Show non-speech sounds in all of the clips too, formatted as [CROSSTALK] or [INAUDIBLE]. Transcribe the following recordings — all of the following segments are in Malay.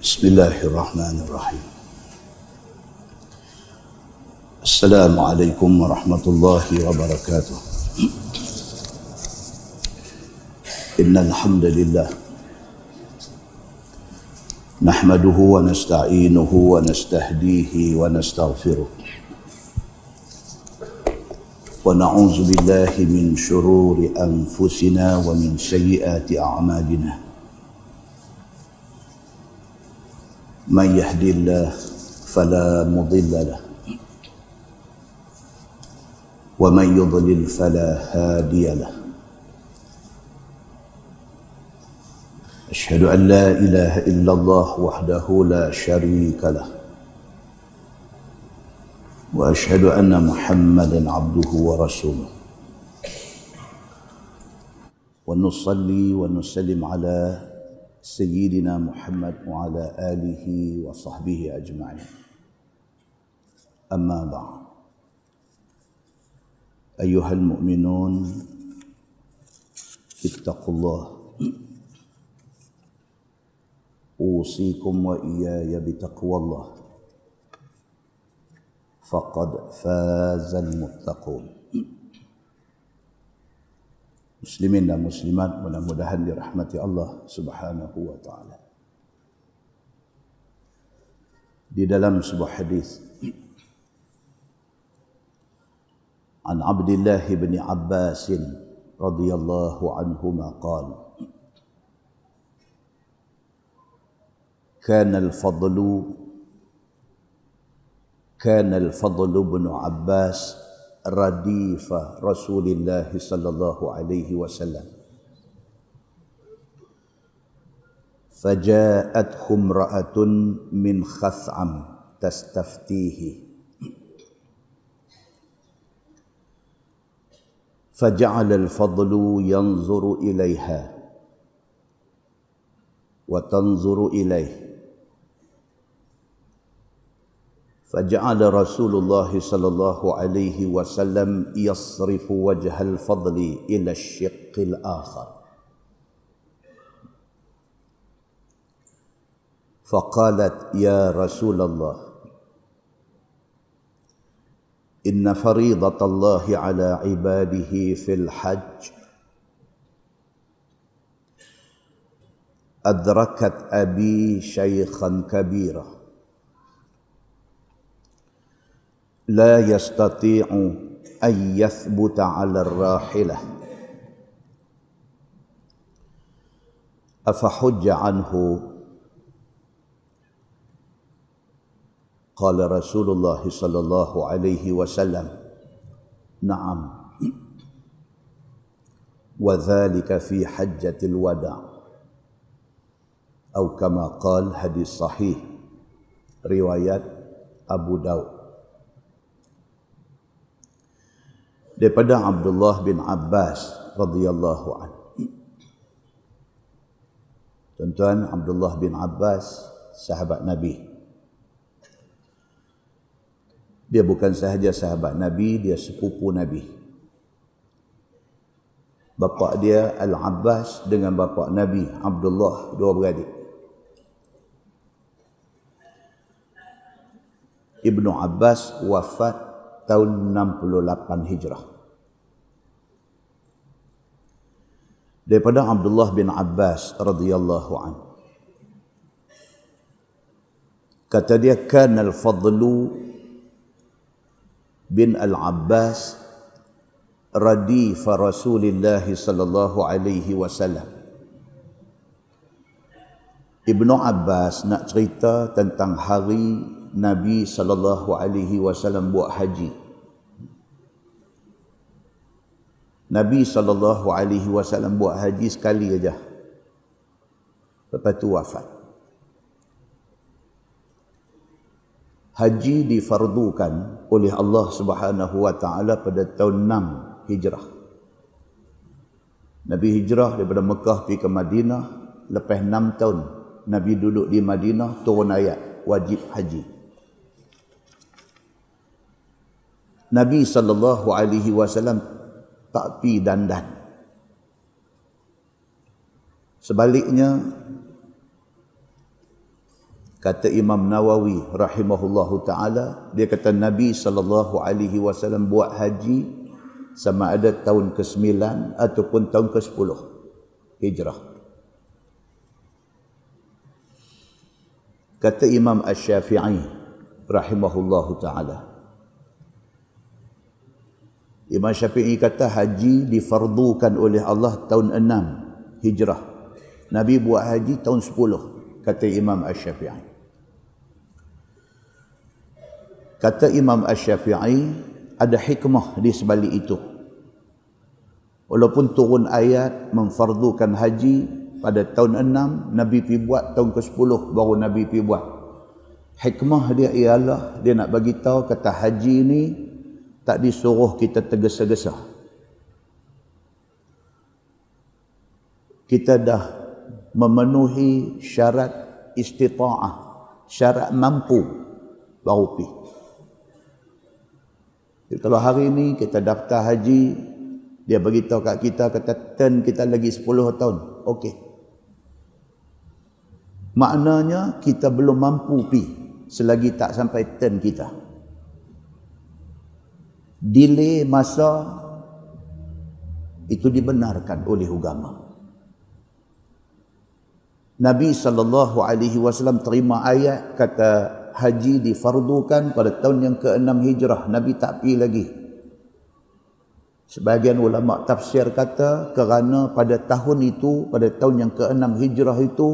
بسم الله الرحمن الرحيم. السلام عليكم ورحمة الله وبركاته. إن الحمد لله نحمده ونستعينه ونستهديه ونستغفره. ونعوذ بالله من شرور أنفسنا ومن سيئات أعمالنا. من يهدي الله فلا مضل له. ومن يضلل فلا هادي له. أشهد أن لا إله إلا الله وحده لا شريك له. وأشهد أن محمدا عبده ورسوله. ونصلي ونسلم على سيدنا محمد وعلى آله وصحبه أجمعين. أما بعد أيها المؤمنون اتقوا الله. أوصيكم وإياي بتقوى الله. فقد فاز المتقون. Muslimin dan muslimat mudah-mudahan dirahmati Allah Subhanahu wa taala. Di dalam sebuah hadis An Abdullah bin Abbas radhiyallahu anhuma qala كان الفضل كان الفضل بن عباس رديف رسول الله صلى الله عليه وسلم. فجاءته امرأة من خثعم تستفتيه. فجعل الفضل ينظر إليها وتنظر إليه. فجعل رسول الله صلى الله عليه وسلم يصرف وجه الفضل إلى الشق الآخر. فقالت يا رسول الله إن فريضة الله على عباده في الحج أدركت أبي شيخا كبيرا. لا يستطيع أن يثبت على الراحلة. أفحج عنه؟ قال رسول الله صلى الله عليه وسلم نعم. وذلك في حجة الوداع. أو كما قال حديث صحيح روايه أبو داود. Daripada Abdullah bin Abbas radhiyallahu an. Tuan-tuan Abdullah bin Abbas sahabat Nabi. Dia bukan sahaja sahabat Nabi, dia sepupu Nabi. Bapa dia Al-Abbas dengan bapa Nabi Abdullah dua beradik. Ibnu Abbas wafat tahun 68 Hijrah. Daripada Abdullah bin Abbas radhiyallahu an. Kata dia kan al-fadlu bin al-Abbas radif Rasulullah sallallahu alaihi wasallam. Ibnu Abbas nak cerita tentang hari Nabi sallallahu alaihi wasallam buat haji. Nabi sallallahu alaihi wasallam buat haji sekali aja. Lepas tu wafat. Haji difardukan oleh Allah Subhanahu wa taala pada tahun 6 Hijrah. Nabi hijrah daripada Mekah pergi ke Madinah lepas 6 tahun Nabi duduk di Madinah turun ayat wajib haji. Nabi sallallahu alaihi wasallam tak pi dandan. Sebaliknya Kata Imam Nawawi rahimahullahu taala, dia kata Nabi sallallahu alaihi wasallam buat haji sama ada tahun ke-9 ataupun tahun ke-10 Hijrah. Kata Imam Asy-Syafi'i rahimahullahu taala. Imam Syafi'i kata haji difardukan oleh Allah tahun 6 Hijrah. Nabi buat haji tahun 10 kata Imam Asy-Syafi'i. Kata Imam Ash-Syafi'i, ada hikmah di sebalik itu. Walaupun turun ayat memfardukan haji pada tahun 6, Nabi pi buat tahun ke-10 baru Nabi pi buat. Hikmah dia ialah dia nak bagi tahu kata haji ni tak disuruh kita tergesa-gesa. Kita dah memenuhi syarat istita'ah, syarat mampu baru pergi. Jadi kalau hari ini kita daftar haji, dia beritahu kat kita, kata turn kita lagi 10 tahun. Okey. Maknanya kita belum mampu pi selagi tak sampai turn kita. Delay masa itu dibenarkan oleh agama. Nabi sallallahu alaihi wasallam terima ayat kata haji difardukan pada tahun yang ke-6 hijrah Nabi tak pergi lagi sebagian ulama tafsir kata kerana pada tahun itu pada tahun yang ke-6 hijrah itu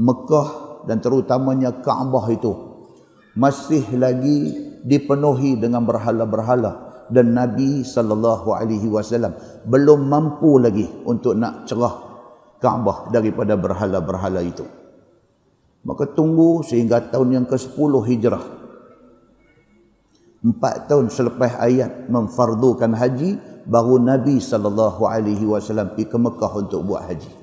Mekah dan terutamanya Kaabah itu masih lagi dipenuhi dengan berhala-berhala dan Nabi sallallahu alaihi wasallam belum mampu lagi untuk nak cerah Kaabah daripada berhala-berhala itu. Maka tunggu sehingga tahun yang ke-10 hijrah. Empat tahun selepas ayat memfardukan haji, baru Nabi SAW pergi ke Mekah untuk buat haji.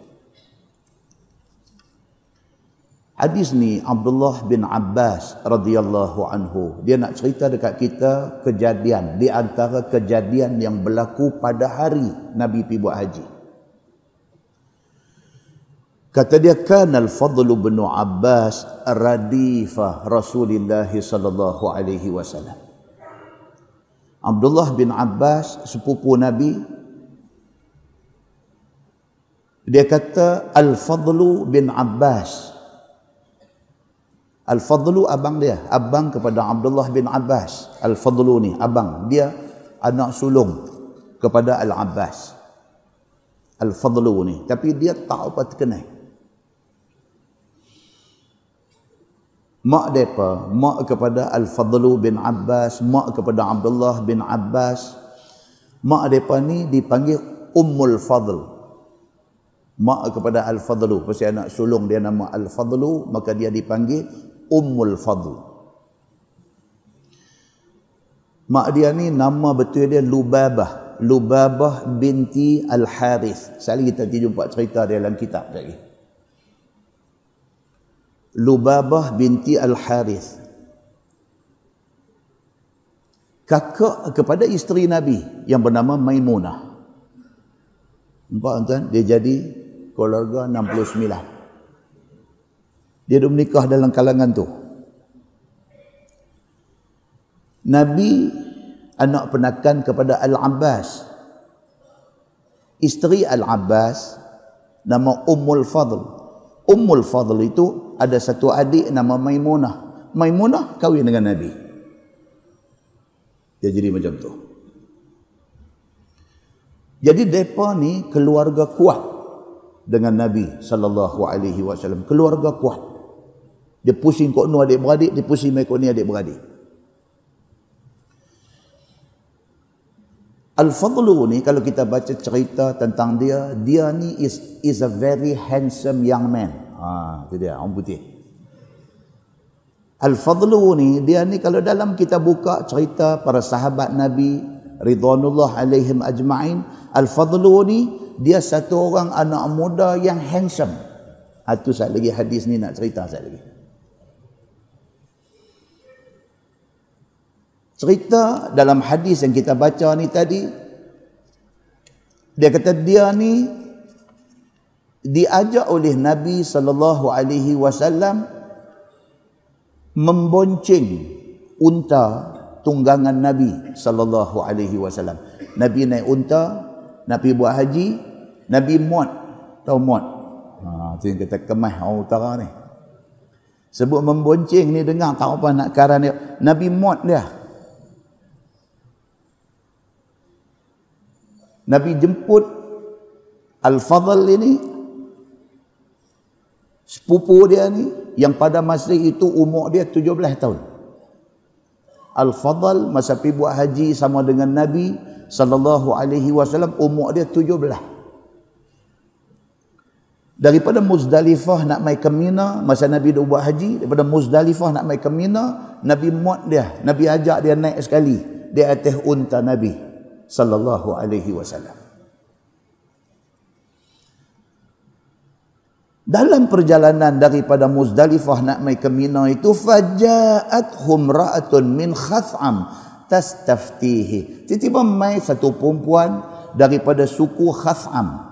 Hadis ni Abdullah bin Abbas radhiyallahu anhu. Dia nak cerita dekat kita kejadian di antara kejadian yang berlaku pada hari Nabi pergi buat haji. Kata dia kan al-Fadl bin Abbas radifah Rasulullah sallallahu alaihi wasallam. Abdullah bin Abbas sepupu Nabi dia kata al-Fadl bin Abbas Al-Fadlu abang dia, abang kepada Abdullah bin Abbas. Al-Fadlu ni abang, dia anak sulung kepada Al-Abbas. Al-Fadlu ni, tapi dia tak apa terkenal. mak depa mak kepada al-fadlu bin abbas mak kepada abdullah bin abbas mak depa ni dipanggil ummul fadl mak kepada al-fadlu pasal anak sulung dia nama al-fadlu maka dia dipanggil ummul fadl mak dia ni nama betul dia lubabah lubabah binti al-harith sekali kita jumpa cerita dia dalam kitab tadi Lubabah binti Al-Harith. Kakak kepada isteri Nabi yang bernama Maimunah. Nampak tuan? Dia jadi keluarga 69. Dia dah menikah dalam kalangan tu. Nabi anak penakan kepada Al-Abbas. Isteri Al-Abbas nama Ummul Fadl. Ummul Fadl itu ada satu adik nama Maimunah. Maimunah kahwin dengan Nabi. Dia jadi macam tu. Jadi depa ni keluarga kuat dengan Nabi sallallahu alaihi wasallam. Keluarga kuat. Dia pusing kok nu adik-beradik, dia pusing mai ni adik-beradik. Al-Fadlu ni kalau kita baca cerita tentang dia, dia ni is is a very handsome young man. Ha, itu dia, orang putih. Al-Fadlu ni, dia ni kalau dalam kita buka cerita para sahabat Nabi, Ridwanullah alaihim ajma'in, Al-Fadlu ni, dia satu orang anak muda yang handsome. Ha, lagi hadis ni nak cerita saya lagi. Cerita dalam hadis yang kita baca ni tadi, dia kata dia ni diajak oleh Nabi sallallahu alaihi wasallam membonceng unta tunggangan Nabi sallallahu alaihi wasallam. Nabi naik unta, Nabi buat haji, Nabi muat. Tahu muat? Ha, tu yang kata kemah orang utara ni. Sebut membonceng ni dengar tak apa nak karan dia. Nabi muat dia. Nabi jemput Al-Fadl ini sepupu dia ni yang pada masa itu umur dia 17 tahun. Al-Fadl masa pergi buat haji sama dengan Nabi sallallahu alaihi wasallam umur dia 17 daripada Muzdalifah nak mai ke Mina masa Nabi dah buat haji daripada Muzdalifah nak mai ke Mina Nabi muat dia Nabi ajak dia naik sekali di atas unta Nabi sallallahu alaihi wasallam. Dalam perjalanan daripada Muzdalifah nak mai ke Mina itu faja'at humra'atun min khath'am tastaftihi. Tiba-tiba mai satu perempuan daripada suku Khath'am.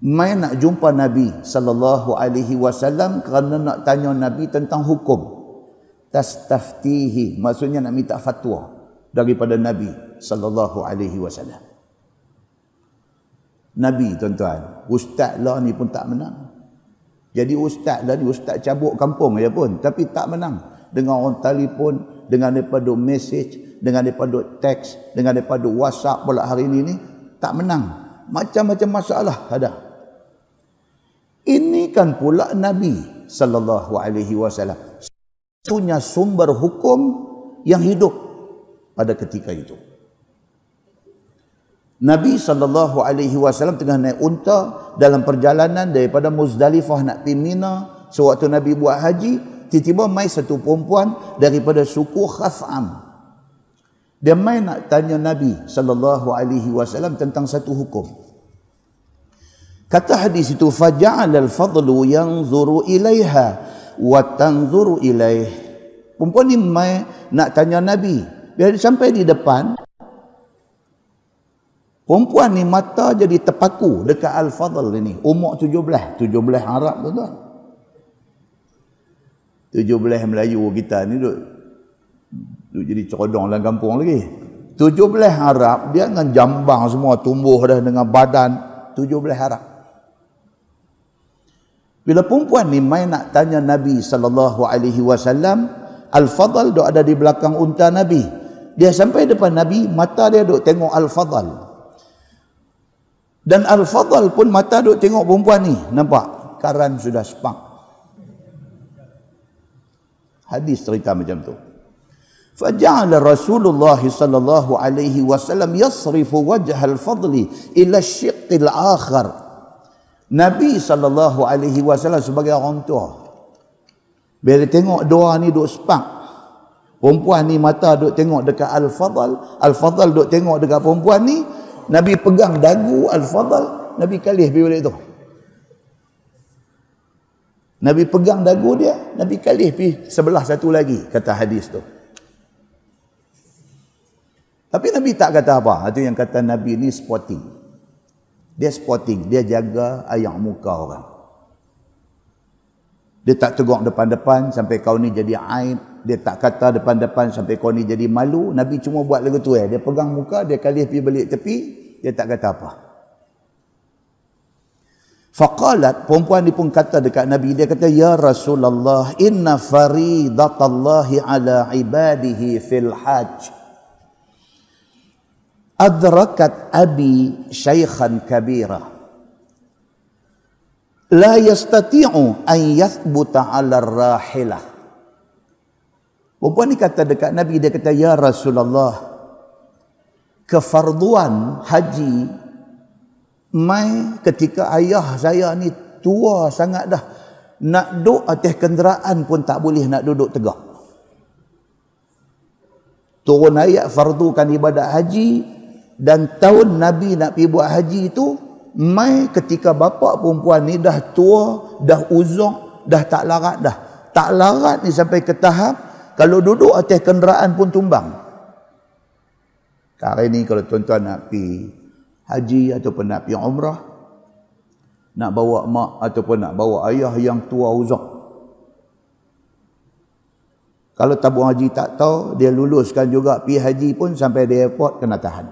Mai nak jumpa Nabi sallallahu alaihi wasallam kerana nak tanya Nabi tentang hukum. Tastaftihi maksudnya nak minta fatwa daripada Nabi sallallahu alaihi wasallam. Nabi tuan-tuan ustaz lah ni pun tak menang. Jadi ustaz lah ni ustaz cabuk kampung ya pun tapi tak menang. Dengan orang telefon dengan daripada message dengan daripada teks dengan daripada whatsapp pula hari ini ni tak menang. Macam-macam masalah ada. Ini kan pula Nabi sallallahu alaihi wasallam. Punya sumber hukum yang hidup pada ketika itu. Nabi sallallahu alaihi wasallam tengah naik unta dalam perjalanan daripada Muzdalifah nak pergi Mina sewaktu Nabi buat haji tiba-tiba mai satu perempuan daripada suku Khaf'am. Dia mai nak tanya Nabi sallallahu alaihi wasallam tentang satu hukum. Kata hadis itu faja'al al-fadlu yanzuru ilaiha wa tanzuru ilaih. Perempuan ni mai nak tanya Nabi. Bila dia sampai di depan Perempuan ni mata jadi terpaku dekat Al-Fadl ini. Umur 17. 17 Arab tu tuan. 17 Melayu kita ni duduk, duduk jadi cerodong dalam kampung lagi. 17 Arab dia dengan jambang semua tumbuh dah dengan badan 17 Arab. Bila perempuan ni main nak tanya Nabi sallallahu alaihi wasallam, Al-Fadl dok ada di belakang unta Nabi. Dia sampai depan Nabi, mata dia dok tengok Al-Fadl. Dan Al-Fadl pun mata dok tengok perempuan ni. Nampak? Karan sudah sepak. Hadis cerita macam tu. فجعل رسول الله صلى الله عليه وسلم يصرف وجه الفضل إلى الشق الآخر Nabi sallallahu alaihi wasallam sebagai orang tua. Bila dia tengok dua ni duk sepak. Perempuan ni mata duk tengok dekat Al-Fadl, Al-Fadl duk tengok dekat perempuan ni, Nabi pegang dagu Al-Fadl, Nabi kalih pergi balik tu. Nabi pegang dagu dia, Nabi kalih pergi sebelah satu lagi, kata hadis tu. Tapi Nabi tak kata apa. Itu yang kata Nabi ni sporting. Dia spotting, dia jaga ayam muka orang. Dia tak tegur depan-depan sampai kau ni jadi aib. Dia tak kata depan-depan sampai kau ni jadi malu. Nabi cuma buat lagu tu eh. Dia pegang muka, dia kali pergi balik tepi, dia tak kata apa. Faqalat, perempuan ni pun kata dekat Nabi, dia kata, Ya Rasulullah, inna faridatallahi ala ibadihi fil hajj adrakat abi syaikhan kabira la yastati'u an yathbuta 'ala rahilah Perempuan ni kata dekat Nabi dia kata ya Rasulullah kefarduan haji mai ketika ayah saya ni tua sangat dah nak duduk atas kenderaan pun tak boleh nak duduk tegak. Turun ayat fardukan ibadat haji dan tahun Nabi nak pergi buat haji itu mai ketika bapa perempuan ni dah tua dah uzuk dah tak larat dah. Tak larat ni sampai ke tahap kalau duduk atas kenderaan pun tumbang hari ni kalau tuan-tuan nak pergi haji ataupun nak pergi umrah nak bawa mak ataupun nak bawa ayah yang tua uzuk Kalau tabung haji tak tahu, dia luluskan juga pi haji pun sampai di airport kena tahan.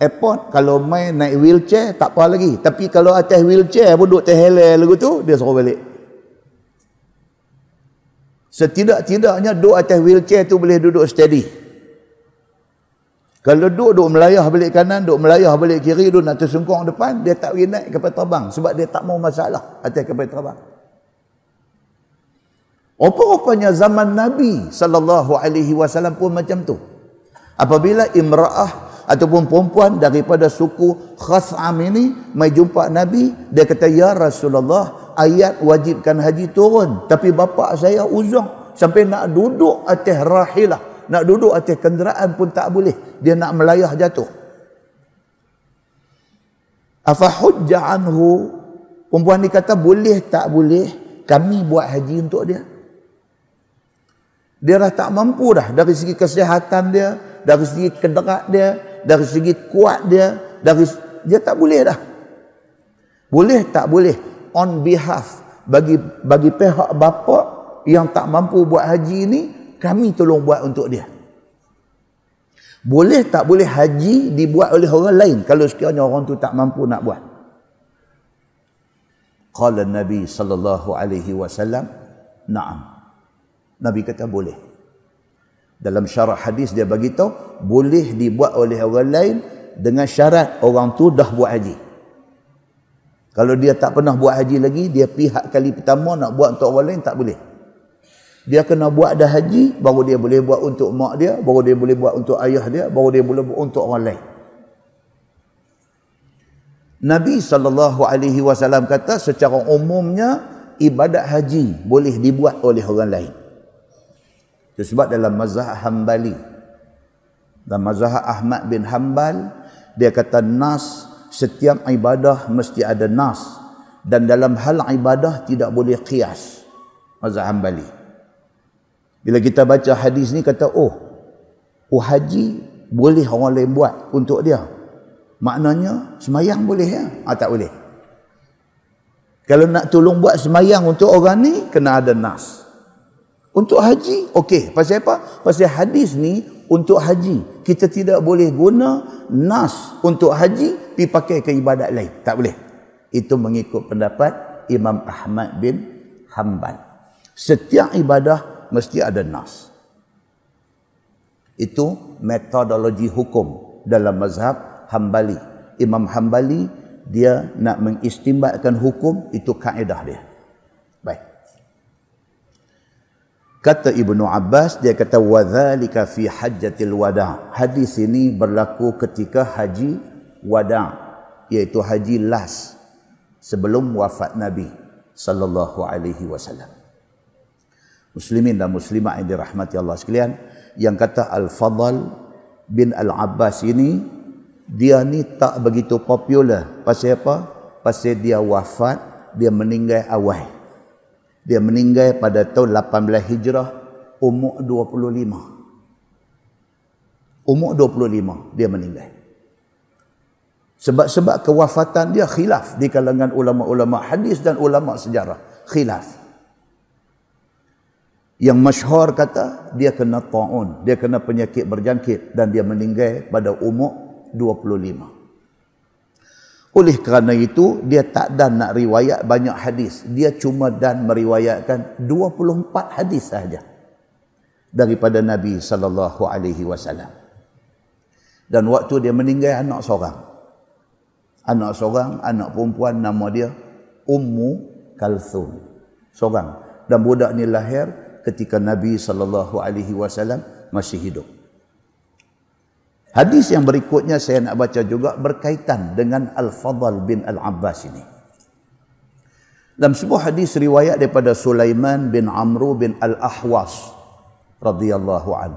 Airport kalau main naik wheelchair tak apa lagi. Tapi kalau atas wheelchair pun duduk terhelai lagu tu, dia suruh balik. Setidak-tidaknya duduk atas wheelchair tu boleh duduk steady. Kalau duduk, duduk melayah balik kanan, duduk melayah balik kiri, duduk nak tersungkong depan, dia tak boleh naik kapal terbang. Sebab dia tak mau masalah atas kapal terbang. Apa-apanya zaman Nabi sallallahu alaihi wasallam pun macam tu. Apabila imra'ah ataupun perempuan daripada suku Khas'am ini mai jumpa Nabi, dia kata ya Rasulullah, ayat wajibkan haji turun, tapi bapa saya uzung sampai nak duduk atas rahilah, nak duduk atas kenderaan pun tak boleh. Dia nak melayah jatuh. Afa hujja anhu Perempuan ni kata boleh tak boleh kami buat haji untuk dia. Dia dah tak mampu dah dari segi kesihatan dia, dari segi kederak dia, dari segi kuat dia, dari dia tak boleh dah. Boleh tak boleh on behalf bagi bagi pihak bapa yang tak mampu buat haji ini, kami tolong buat untuk dia. Boleh tak boleh haji dibuat oleh orang lain kalau sekiranya orang tu tak mampu nak buat. Qala Nabi sallallahu alaihi wasallam, "Na'am." Nabi kata boleh. Dalam syarah hadis dia bagi tahu boleh dibuat oleh orang lain dengan syarat orang tu dah buat haji. Kalau dia tak pernah buat haji lagi, dia pihak kali pertama nak buat untuk orang lain tak boleh. Dia kena buat dah haji baru dia boleh buat untuk mak dia, baru dia boleh buat untuk ayah dia, baru dia boleh buat untuk orang lain. Nabi wasallam kata secara umumnya ibadat haji boleh dibuat oleh orang lain. Itu sebab dalam mazhab Hambali dan mazhab Ahmad bin Hambal dia kata nas setiap ibadah mesti ada nas dan dalam hal ibadah tidak boleh qiyas mazhab Hambali. Bila kita baca hadis ni kata oh oh haji boleh orang lain buat untuk dia. Maknanya semayang boleh ya? Ah, tak boleh. Kalau nak tolong buat semayang untuk orang ni kena ada nas. Untuk haji, okey. Pasal apa? Pasal hadis ni untuk haji. Kita tidak boleh guna nas untuk haji pi pakai ke ibadat lain. Tak boleh. Itu mengikut pendapat Imam Ahmad bin Hanbal. Setiap ibadah mesti ada nas. Itu metodologi hukum dalam mazhab Hambali. Imam Hambali dia nak mengistimbatkan hukum itu kaedah dia. Kata Ibnu Abbas dia kata wadzalika fi hajjatil wada. Hadis ini berlaku ketika haji wada iaitu haji las sebelum wafat Nabi sallallahu alaihi wasallam. Muslimin dan muslimat yang dirahmati Allah sekalian, yang kata Al-Fadl bin Al-Abbas ini dia ni tak begitu popular. Pasal apa? Pasal dia wafat, dia meninggal awal. Dia meninggal pada tahun 18 Hijrah umur 25. Umur 25 dia meninggal. Sebab-sebab kewafatan dia khilaf di kalangan ulama-ulama hadis dan ulama sejarah. Khilaf. Yang masyhur kata dia kena ta'un, dia kena penyakit berjangkit dan dia meninggal pada umur 25. Oleh kerana itu, dia tak dan nak riwayat banyak hadis. Dia cuma dan meriwayatkan 24 hadis sahaja daripada Nabi sallallahu alaihi wasallam. Dan waktu dia meninggal anak seorang. Anak seorang, anak perempuan nama dia Ummu Kalthum. Seorang. Dan budak ni lahir ketika Nabi sallallahu alaihi wasallam masih hidup. Hadis yang berikutnya saya nak baca juga berkaitan dengan Al-Fadl bin Al-Abbas ini. Dalam sebuah hadis riwayat daripada Sulaiman bin Amru bin Al-Ahwas radhiyallahu an.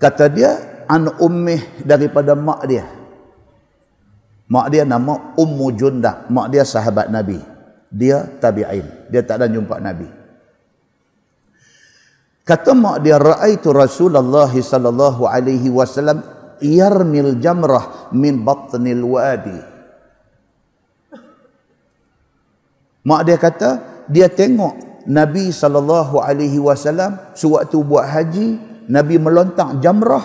Kata dia an ummih daripada mak dia. Mak dia nama Ummu Jundah, mak dia sahabat Nabi. Dia tabi'in. Dia tak ada jumpa Nabi. Kata mak dia raaitu Rasulullah sallallahu alaihi wasallam yarmil jamrah min batnil wadi. Mak dia kata dia tengok Nabi sallallahu alaihi wasallam sewaktu buat haji Nabi melontak jamrah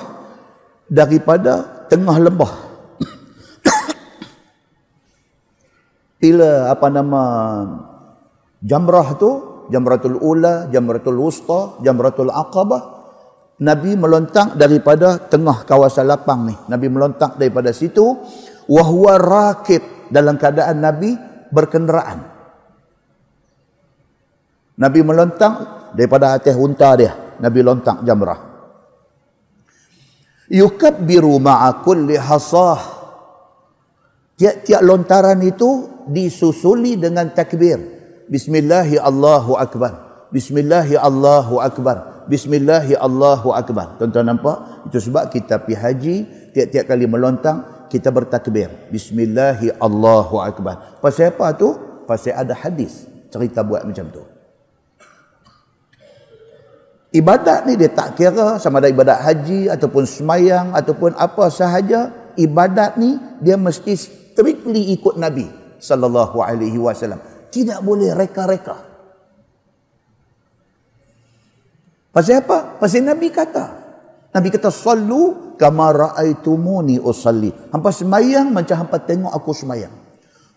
daripada tengah lembah. [COUGHS] Bila apa nama jamrah tu, jamratul ula, jamratul wusta, jamratul aqabah, Nabi melontak daripada tengah kawasan lapang ni. Nabi melontak daripada situ wahwa rakib dalam keadaan Nabi berkenderaan. Nabi melontak daripada atas unta dia. Nabi lontak jamrah. Yukabbiru ma'a kulli hasah. Tiap-tiap lontaran itu disusuli dengan takbir. Bismillahi Allahu Akbar. Bismillahi Allahu Akbar. Bismillahi Allahu Akbar. Tuan-tuan nampak? Itu sebab kita pergi haji, tiap-tiap kali melontang, kita bertakbir. Bismillahi Allahu Akbar. Pasal apa tu? Pasal ada hadis cerita buat macam tu. Ibadat ni dia tak kira sama ada ibadat haji ataupun semayang ataupun apa sahaja. Ibadat ni dia mesti strictly ikut Nabi sallallahu alaihi wasallam. Tidak boleh reka-reka. Pasal apa? Pasal Nabi kata. Nabi kata sallu kama raaitumuni usalli. Hampa semayang macam hampa tengok aku semayang.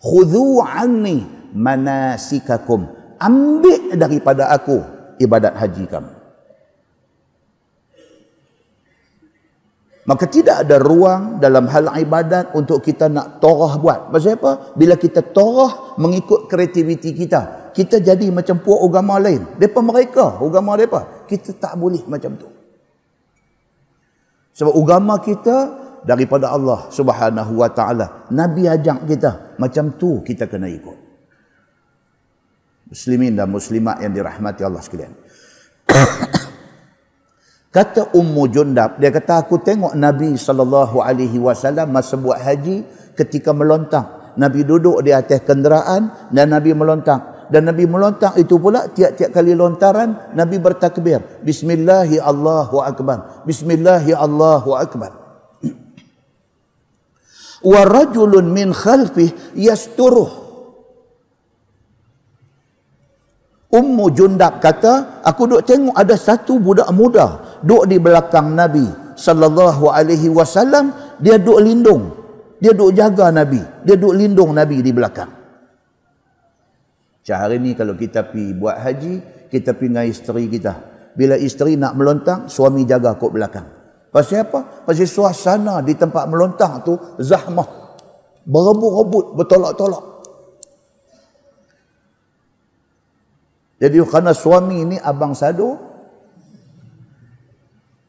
Khudhu anni manasikakum. Ambil daripada aku ibadat haji kamu. Maka tidak ada ruang dalam hal ibadat untuk kita nak torah buat. Pasal apa? Bila kita torah mengikut kreativiti kita, kita jadi macam puak agama lain. Depa mereka, agama depa. Kita tak boleh macam tu. Sebab agama kita daripada Allah Subhanahu wa taala. Nabi ajak kita, macam tu kita kena ikut. Muslimin dan muslimat yang dirahmati Allah sekalian. [COUGHS] Kata Ummu Jundab, dia kata aku tengok Nabi sallallahu alaihi wasallam masa buat haji ketika melontang. Nabi duduk di atas kenderaan dan Nabi melontang. Dan Nabi melontang itu pula tiap-tiap kali lontaran Nabi bertakbir. Bismillahi Allahu akbar. Bismillahi Allahu akbar. [CLEARS THROAT] Wa rajulun min khalfih yasturuh Ummu Jundab kata, aku duk tengok ada satu budak muda duk di belakang Nabi sallallahu alaihi wasallam, dia duk lindung. Dia duk jaga Nabi. Dia duk lindung Nabi di belakang. Macam hari ni kalau kita pi buat haji, kita pi dengan isteri kita. Bila isteri nak melontang, suami jaga kok belakang. Pasal apa? Pasal suasana di tempat melontang tu zahmah. Berebut-rebut, bertolak-tolak. Jadi kerana suami ini abang sadu,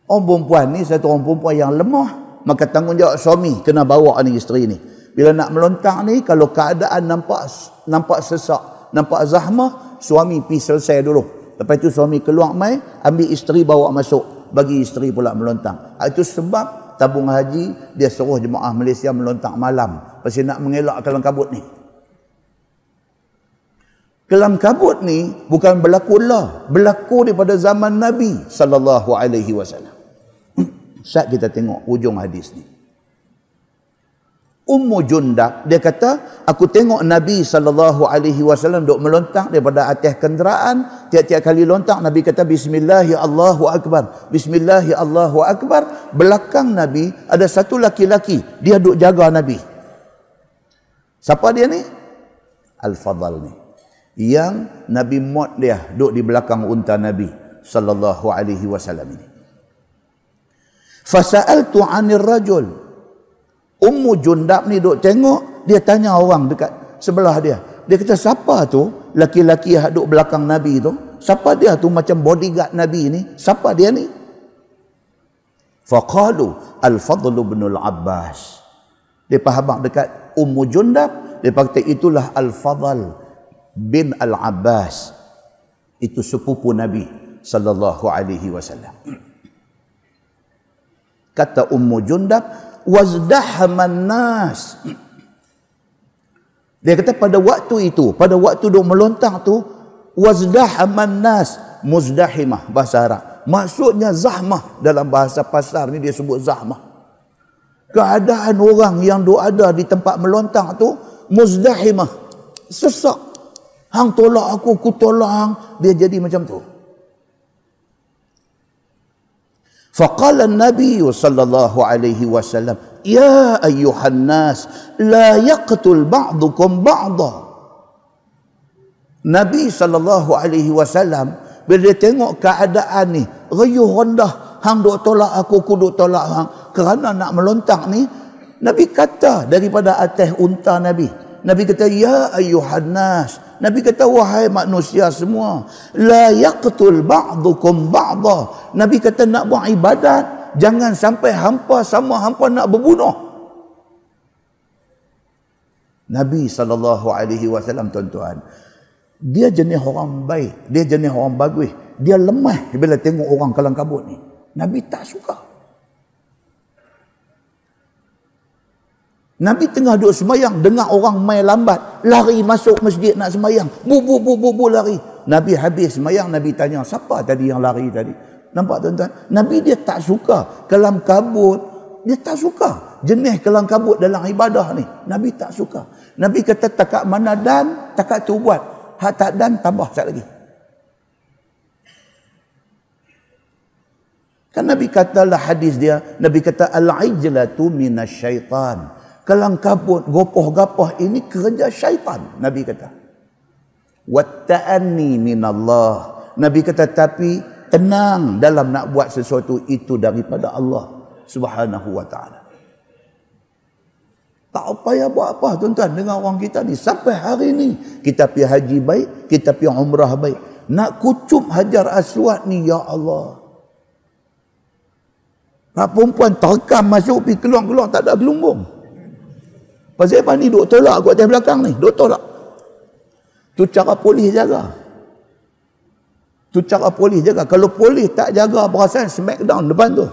orang perempuan ni satu orang perempuan yang lemah, maka tanggungjawab suami kena bawa ni isteri ni. Bila nak melontang ni, kalau keadaan nampak nampak sesak, nampak zahmah, suami pi selesai dulu. Lepas itu suami keluar mai, ambil isteri bawa masuk, bagi isteri pula melontang. Itu sebab tabung haji dia suruh jemaah Malaysia melontang malam. Pasal nak mengelak kelam kabut ni. Kelam kabut ni bukan berlaku lah, berlaku daripada zaman Nabi sallallahu alaihi wasallam. [CLEARS THROAT] Saat kita tengok ujung hadis ni. Ummu Jundab dia kata, aku tengok Nabi sallallahu alaihi wasallam duk melontang daripada atas kenderaan, tiap-tiap kali lontang Nabi kata bismillahi Allahu akbar. Bismillahi Allahu akbar. Belakang Nabi ada satu laki-laki, dia duk jaga Nabi. Siapa dia ni? Al-Fadhal ni yang Nabi Mod dia duduk di belakang unta Nabi sallallahu alaihi wasallam ini. Fasa'altu 'anil rajul. Ummu Jundab ni duduk tengok, dia tanya orang dekat sebelah dia. Dia kata, "Siapa tu laki-laki yang duduk belakang Nabi tu? Siapa dia tu macam bodyguard Nabi ni? Siapa dia ni?" Faqalu Al-Fadl bin Al-Abbas. Dia faham dekat Ummu Jundab, dia kata itulah Al-Fadl bin Al-Abbas itu sepupu Nabi sallallahu alaihi wasallam. Kata Ummu Jundab, wazdahman nas. Dia kata pada waktu itu, pada waktu duk melontang tu, wazdahman nas, muzdahimah bahasa Arab. Maksudnya zahmah dalam bahasa pasar ni dia sebut zahmah. Keadaan orang yang duk ada di tempat melontang tu muzdahimah. Sesak Hang tolak aku, aku tolak hang. Dia jadi macam tu. Faqala Nabi sallallahu alaihi wasallam, "Ya ayyuhan nas, la yaqtul ba'dukum ba'dha." Nabi sallallahu alaihi wasallam bila dia tengok keadaan ni, riuh rendah, hang duk tolak aku, aku duk tolak hang kerana nak melontak ni, Nabi kata daripada atas unta Nabi, Nabi kata ya ayuhan nas. Nabi kata wahai manusia semua, la yaqtul ba'dukum ba'dha. Nabi kata nak buat ibadat, jangan sampai hampa sama hampa nak berbunuh. Nabi sallallahu alaihi wasallam tuan-tuan, dia jenis orang baik, dia jenis orang bagus. Dia lemah bila tengok orang kalang kabut ni. Nabi tak suka. Nabi tengah duduk semayang, dengar orang main lambat, lari masuk masjid nak semayang. Bu, bu, bu, bu, bu, lari. Nabi habis semayang, Nabi tanya, siapa tadi yang lari tadi? Nampak tuan-tuan? Nabi dia tak suka kelam kabut. Dia tak suka jenis kelam kabut dalam ibadah ni. Nabi tak suka. Nabi kata takat mana dan, takat tu buat. Hak tak dan, tambah sekali lagi. Kan Nabi katalah hadis dia, Nabi kata al-ijlatu minasyaitan. Kelang kabut, gopoh-gapoh ini kerja syaitan. Nabi kata. Watta'anni minallah. Nabi kata tapi tenang dalam nak buat sesuatu itu daripada Allah subhanahu wa ta'ala. Tak payah buat apa tuan-tuan dengan orang kita ni. Sampai hari ni kita pergi haji baik, kita pergi umrah baik. Nak kucup hajar aswad ni ya Allah. Nak perempuan terkam masuk pergi keluar-keluar tak ada gelumbung. Pasal apa ni duk tolak aku atas belakang ni. Duk tolak. Tu cara polis jaga. Tu cara polis jaga. Kalau polis tak jaga perasaan smackdown depan tu.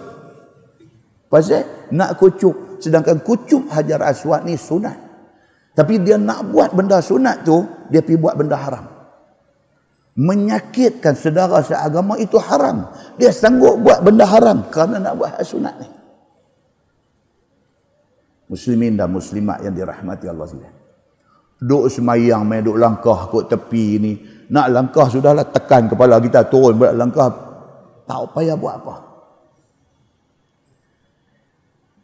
Pasal nak kucup. Sedangkan kucup hajar aswad ni sunat. Tapi dia nak buat benda sunat tu, dia pergi buat benda haram. Menyakitkan saudara seagama itu haram. Dia sanggup buat benda haram kerana nak buat sunat ni muslimin dan muslimat yang dirahmati Allah sekalian. Duk semayang main duk langkah kot tepi ni. Nak langkah sudahlah tekan kepala kita turun buat langkah. Tak payah buat apa.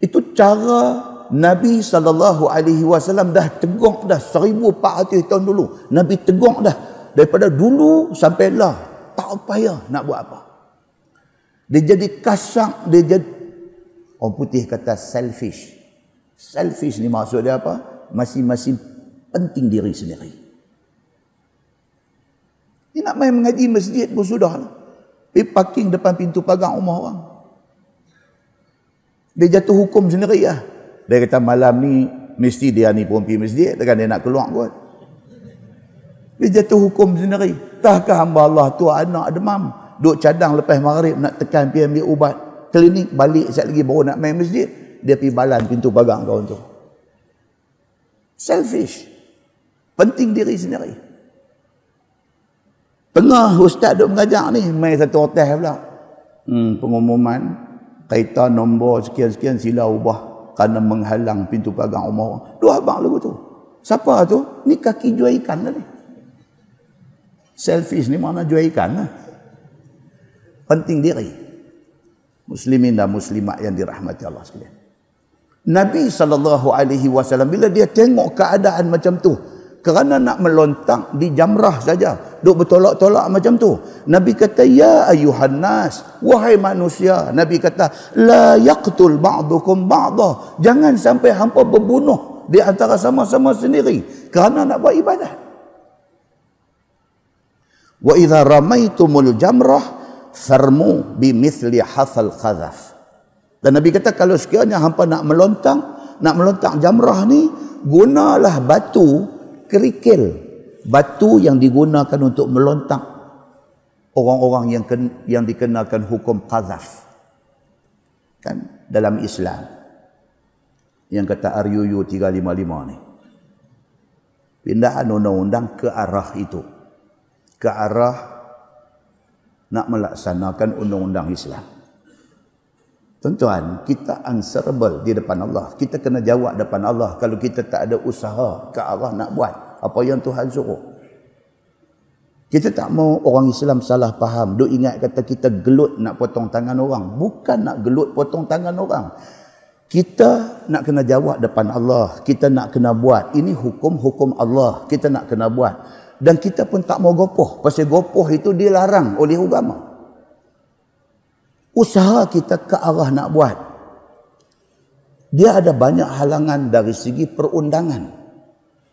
Itu cara Nabi sallallahu alaihi wasallam dah tegur dah 1400 tahun dulu. Nabi tegur dah daripada dulu sampai lah. Tak payah nak buat apa. Dia jadi kasar, dia jadi orang putih kata selfish. Selfish ni maksud dia apa? Masing-masing penting diri sendiri. Dia nak main mengaji masjid pun sudah lah. Pergi parking depan pintu pagar rumah orang. Dia jatuh hukum sendiri lah. Dia kata malam ni mesti dia ni pun pergi masjid. Takkan dia nak keluar kot. Dia jatuh hukum sendiri. Tahkah hamba Allah tu anak demam. Duk cadang lepas maghrib nak tekan pergi ambil ubat. Klinik balik sekejap lagi baru nak main masjid dia pergi balan pintu pagar kau tu. Selfish. Penting diri sendiri. Tengah ustaz duk mengajar ni, mai satu hotel pula. Hmm, pengumuman kaitan nombor sekian-sekian sila ubah kerana menghalang pintu pagar rumah orang. Dua abang lagu tu. Siapa tu? Ni kaki jual ikan lah ni. Selfish ni mana jual ikan lah. Penting diri. Muslimin dan muslimat yang dirahmati Allah sekalian. Nabi sallallahu alaihi wasallam bila dia tengok keadaan macam tu kerana nak melontak di jamrah saja duk bertolak-tolak macam tu Nabi kata ya ayuhan nas wahai manusia Nabi kata la yaqtul ba'dukum ba'dha. Jangan sampai hampa berbunuh di antara sama-sama sendiri kerana nak buat ibadat. Wa idza ramaitumul jamrah farmu bimithli hasal qadhaf dan Nabi kata kalau sekiranya hampa nak melontang, nak melontak jamrah ni, gunalah batu kerikil. Batu yang digunakan untuk melontak orang-orang yang yang dikenakan hukum qazaf. Kan dalam Islam. Yang kata RUU 355 ni. Pindahan undang-undang ke arah itu. Ke arah nak melaksanakan undang-undang Islam. Tuan-tuan, kita answerable di depan Allah. Kita kena jawab depan Allah kalau kita tak ada usaha ke arah nak buat apa yang Tuhan suruh. Kita tak mau orang Islam salah faham. Duk ingat kata kita gelut nak potong tangan orang. Bukan nak gelut potong tangan orang. Kita nak kena jawab depan Allah. Kita nak kena buat. Ini hukum-hukum Allah. Kita nak kena buat. Dan kita pun tak mau gopoh. Pasal gopoh itu dilarang oleh agama. Usaha kita ke arah nak buat. Dia ada banyak halangan dari segi perundangan.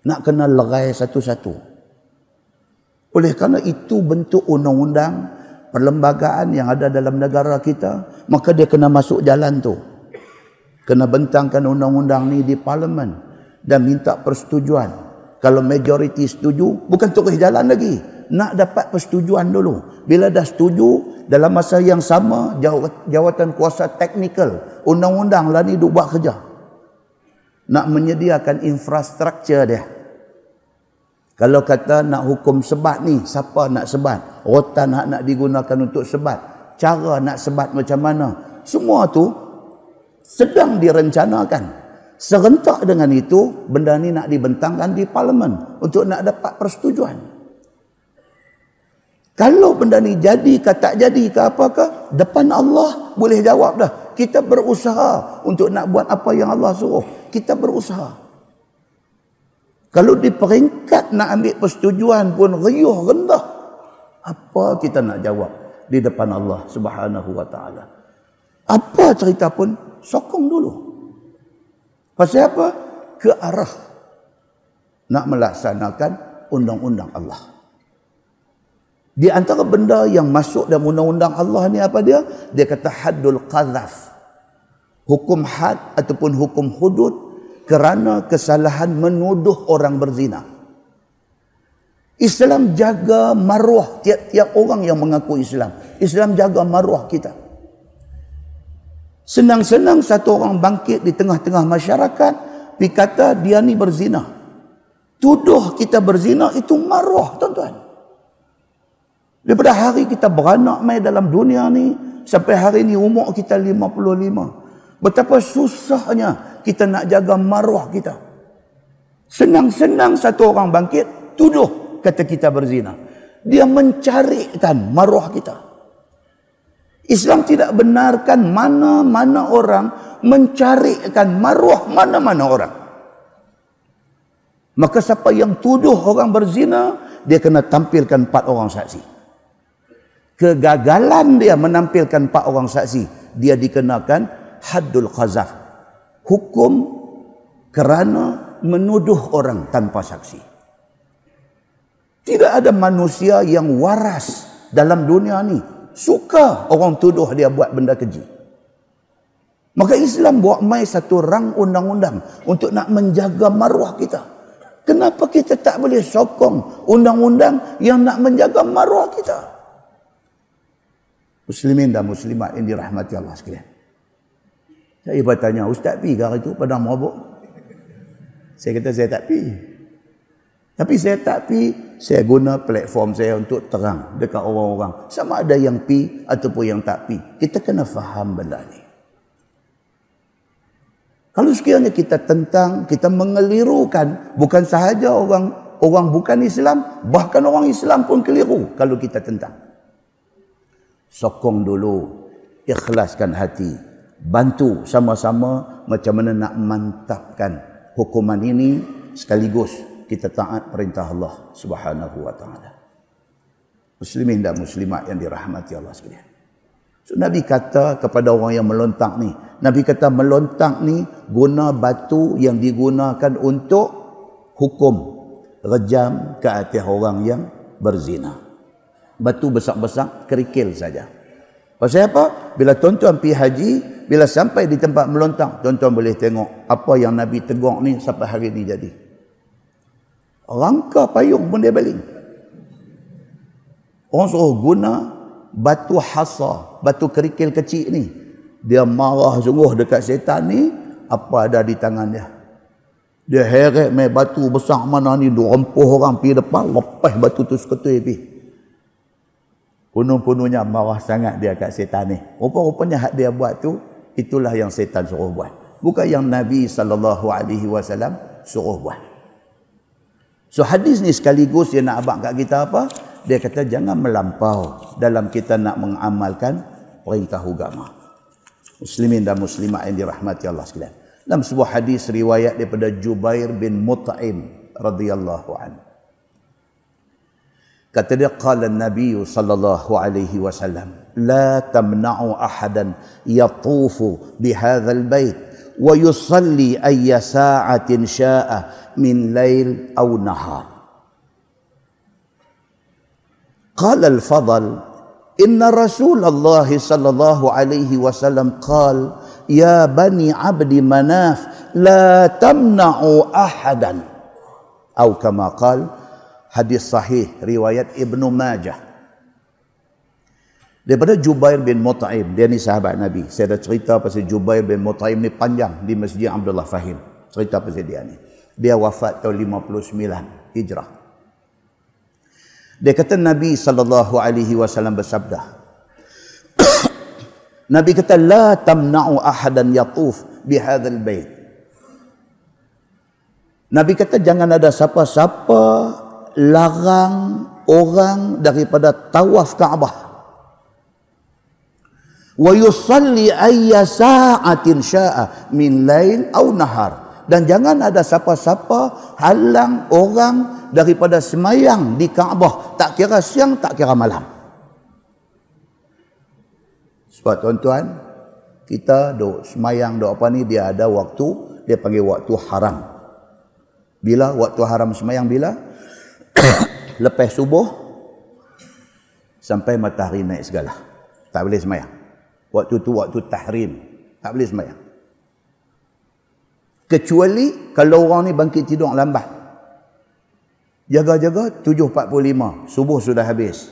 Nak kena lerai satu-satu. Oleh kerana itu bentuk undang-undang perlembagaan yang ada dalam negara kita, maka dia kena masuk jalan tu. Kena bentangkan undang-undang ni di parlimen dan minta persetujuan. Kalau majoriti setuju, bukan terus jalan lagi. Nak dapat persetujuan dulu. Bila dah setuju, dalam masa yang sama, jawatan kuasa teknikal, undang-undang lah ni duk buat kerja. Nak menyediakan infrastruktur dia. Kalau kata nak hukum sebat ni, siapa nak sebat? Rotan nak, nak digunakan untuk sebat. Cara nak sebat macam mana? Semua tu sedang direncanakan. Serentak dengan itu, benda ni nak dibentangkan di parlimen untuk nak dapat persetujuan. Kalau benda ni jadi ke tak jadi ke apakah, depan Allah boleh jawab dah. Kita berusaha untuk nak buat apa yang Allah suruh. Kita berusaha. Kalau di peringkat nak ambil persetujuan pun riuh rendah. Apa kita nak jawab di depan Allah Subhanahu wa taala? Apa cerita pun sokong dulu. Pasal apa? Ke arah nak melaksanakan undang-undang Allah. Di antara benda yang masuk dalam undang-undang Allah ni apa dia? Dia kata haddul qadhaf. Hukum had ataupun hukum hudud kerana kesalahan menuduh orang berzina. Islam jaga maruah tiap-tiap orang yang mengaku Islam. Islam jaga maruah kita. Senang-senang satu orang bangkit di tengah-tengah masyarakat, pergi kata dia ni berzina. Tuduh kita berzina itu maruah, tuan-tuan. Daripada hari kita beranak mai dalam dunia ni, sampai hari ni umur kita 55. Betapa susahnya kita nak jaga maruah kita. Senang-senang satu orang bangkit, tuduh kata kita berzina. Dia mencarikan maruah kita. Islam tidak benarkan mana-mana orang mencarikan maruah mana-mana orang. Maka siapa yang tuduh orang berzina, dia kena tampilkan empat orang saksi. Kegagalan dia menampilkan empat orang saksi, dia dikenakan haddul qazaf, hukum kerana menuduh orang tanpa saksi. Tidak ada manusia yang waras dalam dunia ni suka orang tuduh dia buat benda keji. Maka Islam buat mai satu rang undang-undang untuk nak menjaga maruah kita. Kenapa kita tak boleh sokong undang-undang yang nak menjaga maruah kita? Muslimin dan muslimat yang dirahmati Allah sekalian. Saya bertanya, Ustaz pi ke hari itu padang merabuk? Saya kata saya tak pi. Tapi saya tak pi, saya guna platform saya untuk terang dekat orang-orang. Sama ada yang pi ataupun yang tak pi. Kita kena faham benda ni. Kalau sekiranya kita tentang, kita mengelirukan bukan sahaja orang orang bukan Islam, bahkan orang Islam pun keliru kalau kita tentang. Sokong dulu, ikhlaskan hati, bantu sama-sama macam mana nak mantapkan hukuman ini sekaligus kita taat perintah Allah Subhanahu wa taala. Muslimin dan muslimat yang dirahmati Allah sekalian. So, Nabi kata kepada orang yang melontak ni, Nabi kata melontak ni guna batu yang digunakan untuk hukum rejam ke atas orang yang berzina. Batu besar-besar kerikil saja. Pasal apa? Bila tuan-tuan pergi haji, bila sampai di tempat melontak, tuan-tuan boleh tengok apa yang Nabi tegur ni sampai hari ni jadi. Rangka payung pun dia baling. Orang suruh guna batu hasa, batu kerikil kecil ni. Dia marah sungguh dekat setan ni, apa ada di tangan dia. Dia heret main batu besar mana ni, dia rempuh orang pergi depan, lepas batu tu seketui pergi. Kuno-kunonya marah sangat dia kat setan ni. Rupa-rupanya hak dia buat tu, itulah yang setan suruh buat bukan yang Nabi wasallam suruh buat so hadis ni sekaligus dia nak abang kat kita apa Dia kata jangan melampau dalam kita nak mengamalkan perintah agama. Muslimin dan muslimat yang dirahmati Allah sekalian. Dalam sebuah hadis riwayat daripada Jubair bin Mut'im radhiyallahu anhu. Kata dia qala Nabi sallallahu alaihi wasallam, "La tamna'u ahadan yatufu bihadzal bait wa yusalli ayya sa'atin sya'a min lail aw nahar qala al-fadl inna rasulullah sallallahu alaihi wasallam qala ya bani abdi manaf la tamna'u ahadan atau kama qala hadis sahih riwayat ibnu majah Daripada Jubair bin Mut'im, dia ni sahabat Nabi. Saya dah cerita pasal Jubair bin Mut'im ni panjang di Masjid Abdullah Fahim. Cerita pasal dia ni. Dia wafat tahun 59 Hijrah. Dia kata Nabi sallallahu alaihi wasallam bersabda. [COUGHS] Nabi kata la tamna'u ahadan yatuf bi hadzal bait. Nabi kata jangan ada siapa-siapa larang orang daripada tawaf Kaabah. Wa yusalli ayya sa'atin sya'a min lail au nahar. Dan jangan ada siapa-siapa halang orang daripada semayang di Kaabah. Tak kira siang tak kira malam. Sebab tuan-tuan kita duk semayang duk apa ni dia ada waktu dia panggil waktu haram. Bila waktu haram semayang bila [COUGHS] lepas subuh sampai matahari naik segala tak boleh semayang Waktu tu waktu tahrim. Tak boleh sembahyang. Kecuali kalau orang ni bangkit tidur lambat. Jaga-jaga 7.45. Subuh sudah habis.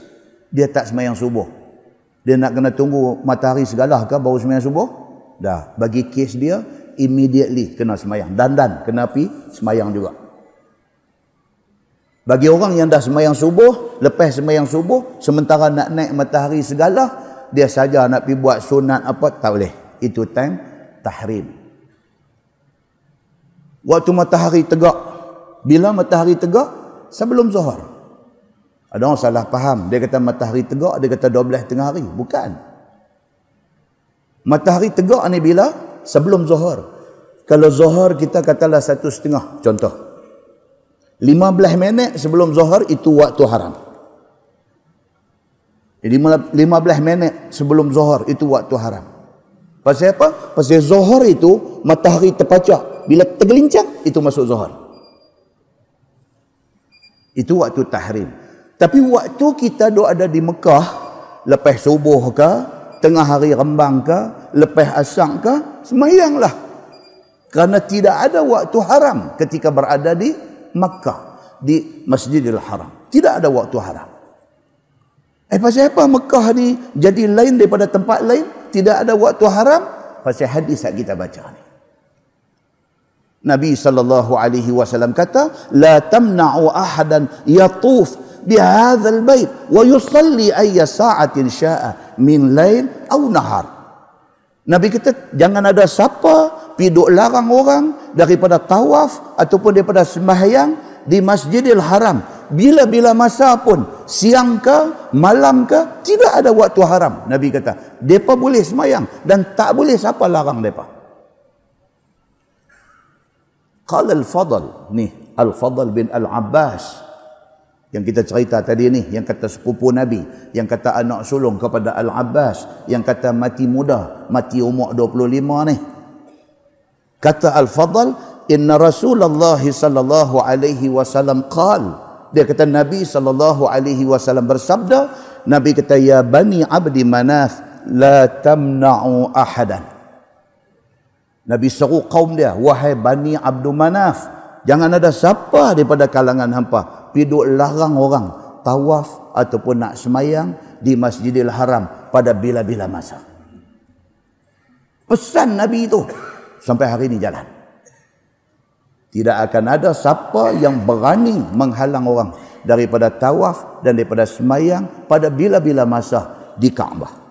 Dia tak sembahyang subuh. Dia nak kena tunggu matahari segala ke baru sembahyang subuh? Dah. Bagi kes dia, immediately kena sembahyang. Dan-dan kena pergi sembahyang juga. Bagi orang yang dah sembahyang subuh, lepas sembahyang subuh, sementara nak naik matahari segala, dia saja nak pergi buat sunat apa tak boleh. Itu time tahrim. Waktu matahari tegak. Bila matahari tegak? Sebelum zuhur. Ada orang salah faham. Dia kata matahari tegak dia kata 12 tengah hari. Bukan. Matahari tegak ni bila? Sebelum zuhur. Kalau zuhur kita katalah satu setengah. Contoh 15 minit sebelum zuhur itu waktu haram jadi 15 minit sebelum zuhur itu waktu haram. Pasal apa? Pasal zuhur itu matahari terpacak. Bila tergelincang itu masuk zuhur. Itu waktu tahrim. Tapi waktu kita duduk ada di Mekah lepas subuh ke, tengah hari rembang ke, lepas asang ke, semayanglah. Kerana tidak ada waktu haram ketika berada di Mekah di Masjidil Haram. Tidak ada waktu haram. Eh pasal apa Mekah ni jadi lain daripada tempat lain? Tidak ada waktu haram? Pasal hadis yang kita baca ni. Nabi sallallahu alaihi wasallam kata, "La tamna'u ahadan yatuf bi hadzal bait wa yusalli ayya sa'atin sya'a min lail aw nahar." Nabi kata, jangan ada siapa piduk larang orang daripada tawaf ataupun daripada sembahyang di Masjidil Haram. Bila-bila masa pun siang ke malam ke tidak ada waktu haram nabi kata. Depa boleh semayang dan tak boleh siapa larang depa. Qala al-fadl ni al-fadl bin al-abbas yang kita cerita tadi ni yang kata sepupu nabi yang kata anak sulung kepada al-abbas yang kata mati muda mati umur 25 ni kata al-fadl inna rasulullah sallallahu alaihi wasallam qala dia kata Nabi sallallahu alaihi wasallam bersabda, Nabi kata ya bani abdi manaf la tamna'u ahadan. Nabi seru kaum dia, wahai bani abdu manaf, jangan ada siapa daripada kalangan hampa piduk larang orang tawaf ataupun nak semayang di Masjidil Haram pada bila-bila masa. Pesan Nabi itu sampai hari ini jalan. Tidak akan ada siapa yang berani menghalang orang daripada tawaf dan daripada semayang pada bila-bila masa di Kaabah.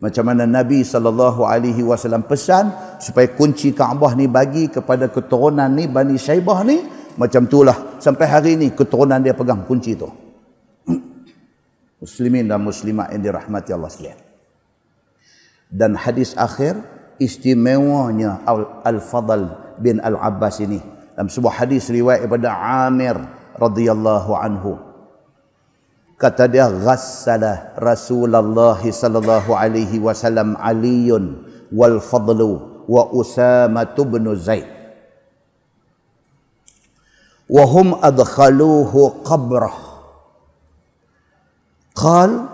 Macam mana Nabi wasallam pesan supaya kunci Kaabah ni bagi kepada keturunan ni Bani Syaibah ni macam itulah. Sampai hari ini keturunan dia pegang kunci tu. [CLEARS THROAT] Muslimin dan muslimat yang dirahmati Allah sekalian. Dan hadis akhir istimewanya Al-Fadl bin Al-Abbas ini. Dalam sebuah hadis riwayat daripada Amir radhiyallahu anhu. Kata dia ghassala Rasulullah sallallahu alaihi wasallam Aliun wal Fadlu wa Usama bin Zaid hum adkhaluhu qabrah قال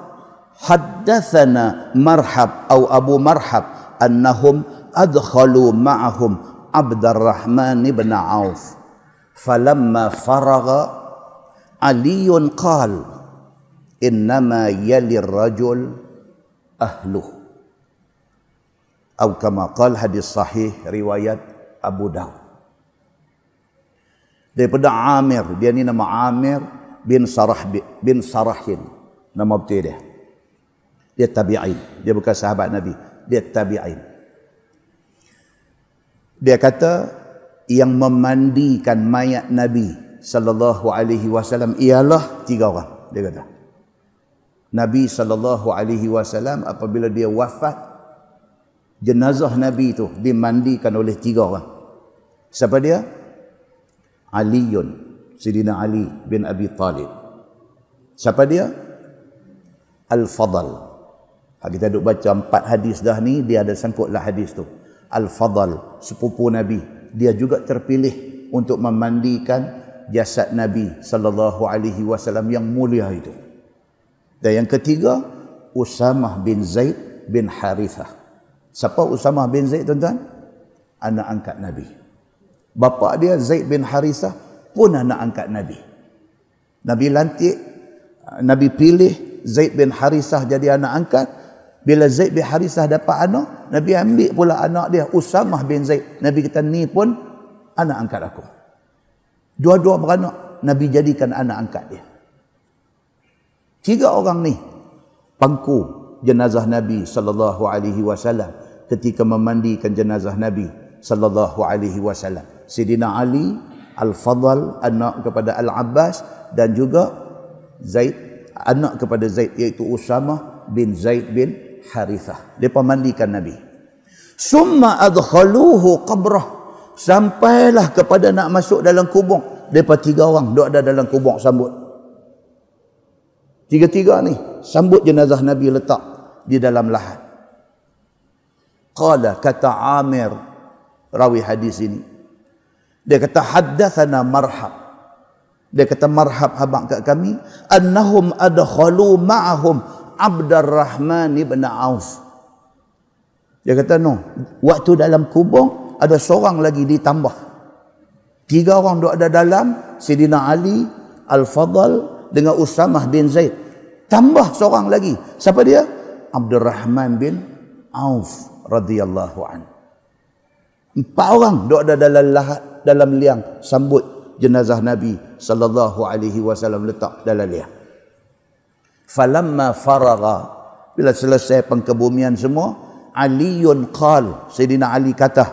حدثنا مرحب أو أبو مرحب أنهم أدخلوا معهم عبد الرحمن بن عوف. فلما فرغ علي قال إنما يلي الرجل أهله. أو كما قال حديث صحيح رواية أبو داود. Daripada Amir. Dia ni nama Amir bin Sarah bin Sarahin. Nama betul dia. Dia tabi'in. Dia bukan sahabat Nabi. Dia tabi'in. Dia kata yang memandikan mayat Nabi sallallahu alaihi wasallam ialah tiga orang dia kata. Nabi sallallahu alaihi wasallam apabila dia wafat jenazah Nabi itu dimandikan oleh tiga orang. Siapa dia Aliun Sidina Ali bin Abi Talib. Siapa dia? Al-Fadl. Kita duduk baca empat hadis dah ni dia ada sangkutlah hadis tu. Al-Fadl sepupu Nabi. Dia juga terpilih untuk memandikan jasad Nabi sallallahu alaihi wasallam yang mulia itu. Dan yang ketiga Usamah bin Zaid bin Harithah. Siapa Usamah bin Zaid tuan-tuan? Anak angkat Nabi bapa dia Zaid bin Harisah pun anak angkat Nabi. Nabi lantik, Nabi pilih Zaid bin Harisah jadi anak angkat. Bila Zaid bin Harisah dapat anak, Nabi ambil pula anak dia Usamah bin Zaid. Nabi kata ni pun anak angkat aku. Dua-dua beranak, Nabi jadikan anak angkat dia. Tiga orang ni pangku jenazah Nabi sallallahu alaihi wasallam ketika memandikan jenazah Nabi sallallahu alaihi wasallam. Sidina Ali Al-Fadl anak kepada Al-Abbas dan juga Zaid anak kepada Zaid iaitu Usama bin Zaid bin Harithah. Dia pemandikan Nabi. Summa adkhaluhu qabrah sampailah kepada nak masuk dalam kubur. Depa tiga orang duduk ada dalam kubur sambut. Tiga-tiga ni sambut jenazah Nabi letak di dalam lahat. Qala kata Amir rawi hadis ini dia kata haddathana marhab. Dia kata marhab habaq kat kami annahum adkhalu ma'ahum Abdurrahman ibn Auf. Dia kata no, waktu dalam kubur ada seorang lagi ditambah. Tiga orang duduk ada dalam Sidina Ali, Al-Fadl dengan Usamah bin Zaid. Tambah seorang lagi. Siapa dia? Abdurrahman bin Auf radhiyallahu anhu. Empat orang duduk ada dalam lahat dalam liang sambut jenazah Nabi sallallahu alaihi wasallam letak dalam liang. Falamma faraga bila selesai pengkebumian semua Aliun qal Sayyidina Ali kata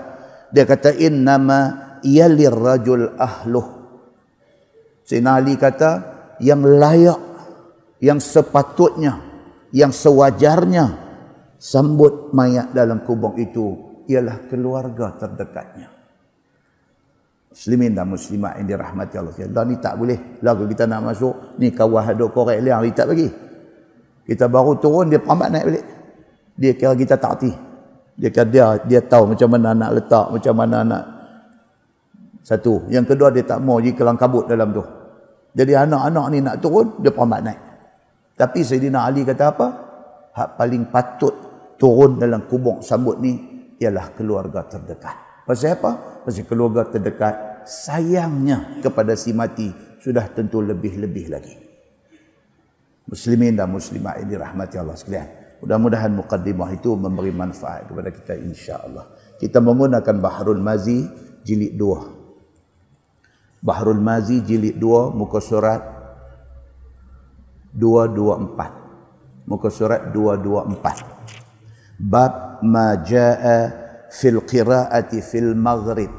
dia kata innama yalir rajul ahluh Sayyidina Ali kata yang layak yang sepatutnya yang sewajarnya sambut mayat dalam kubur itu ialah keluarga terdekatnya muslimin dan muslimat yang dirahmati Allah sekalian. Ni tak boleh. Lagu kita nak masuk, ni kawah ada korek liang, dia tak bagi. Kita baru turun, dia pambat naik balik. Dia kira kita tak hati. Dia kira dia, dia tahu macam mana nak letak, macam mana nak satu. Yang kedua, dia tak mau kelang kabut dalam tu. Jadi anak-anak ni nak turun, dia pambat naik. Tapi Sayyidina Ali kata apa? Hak paling patut turun dalam kubur sambut ni ialah keluarga terdekat. Pasal apa? masih keluarga terdekat sayangnya kepada si mati sudah tentu lebih-lebih lagi. Muslimin dan muslimat ini rahmati Allah sekalian. Mudah-mudahan mukaddimah itu memberi manfaat kepada kita insya-Allah. Kita menggunakan Bahrul Mazi jilid 2. Bahrul Mazi jilid 2 muka surat 224. Muka surat 224. Bab ma jaa fil qiraati fil maghrib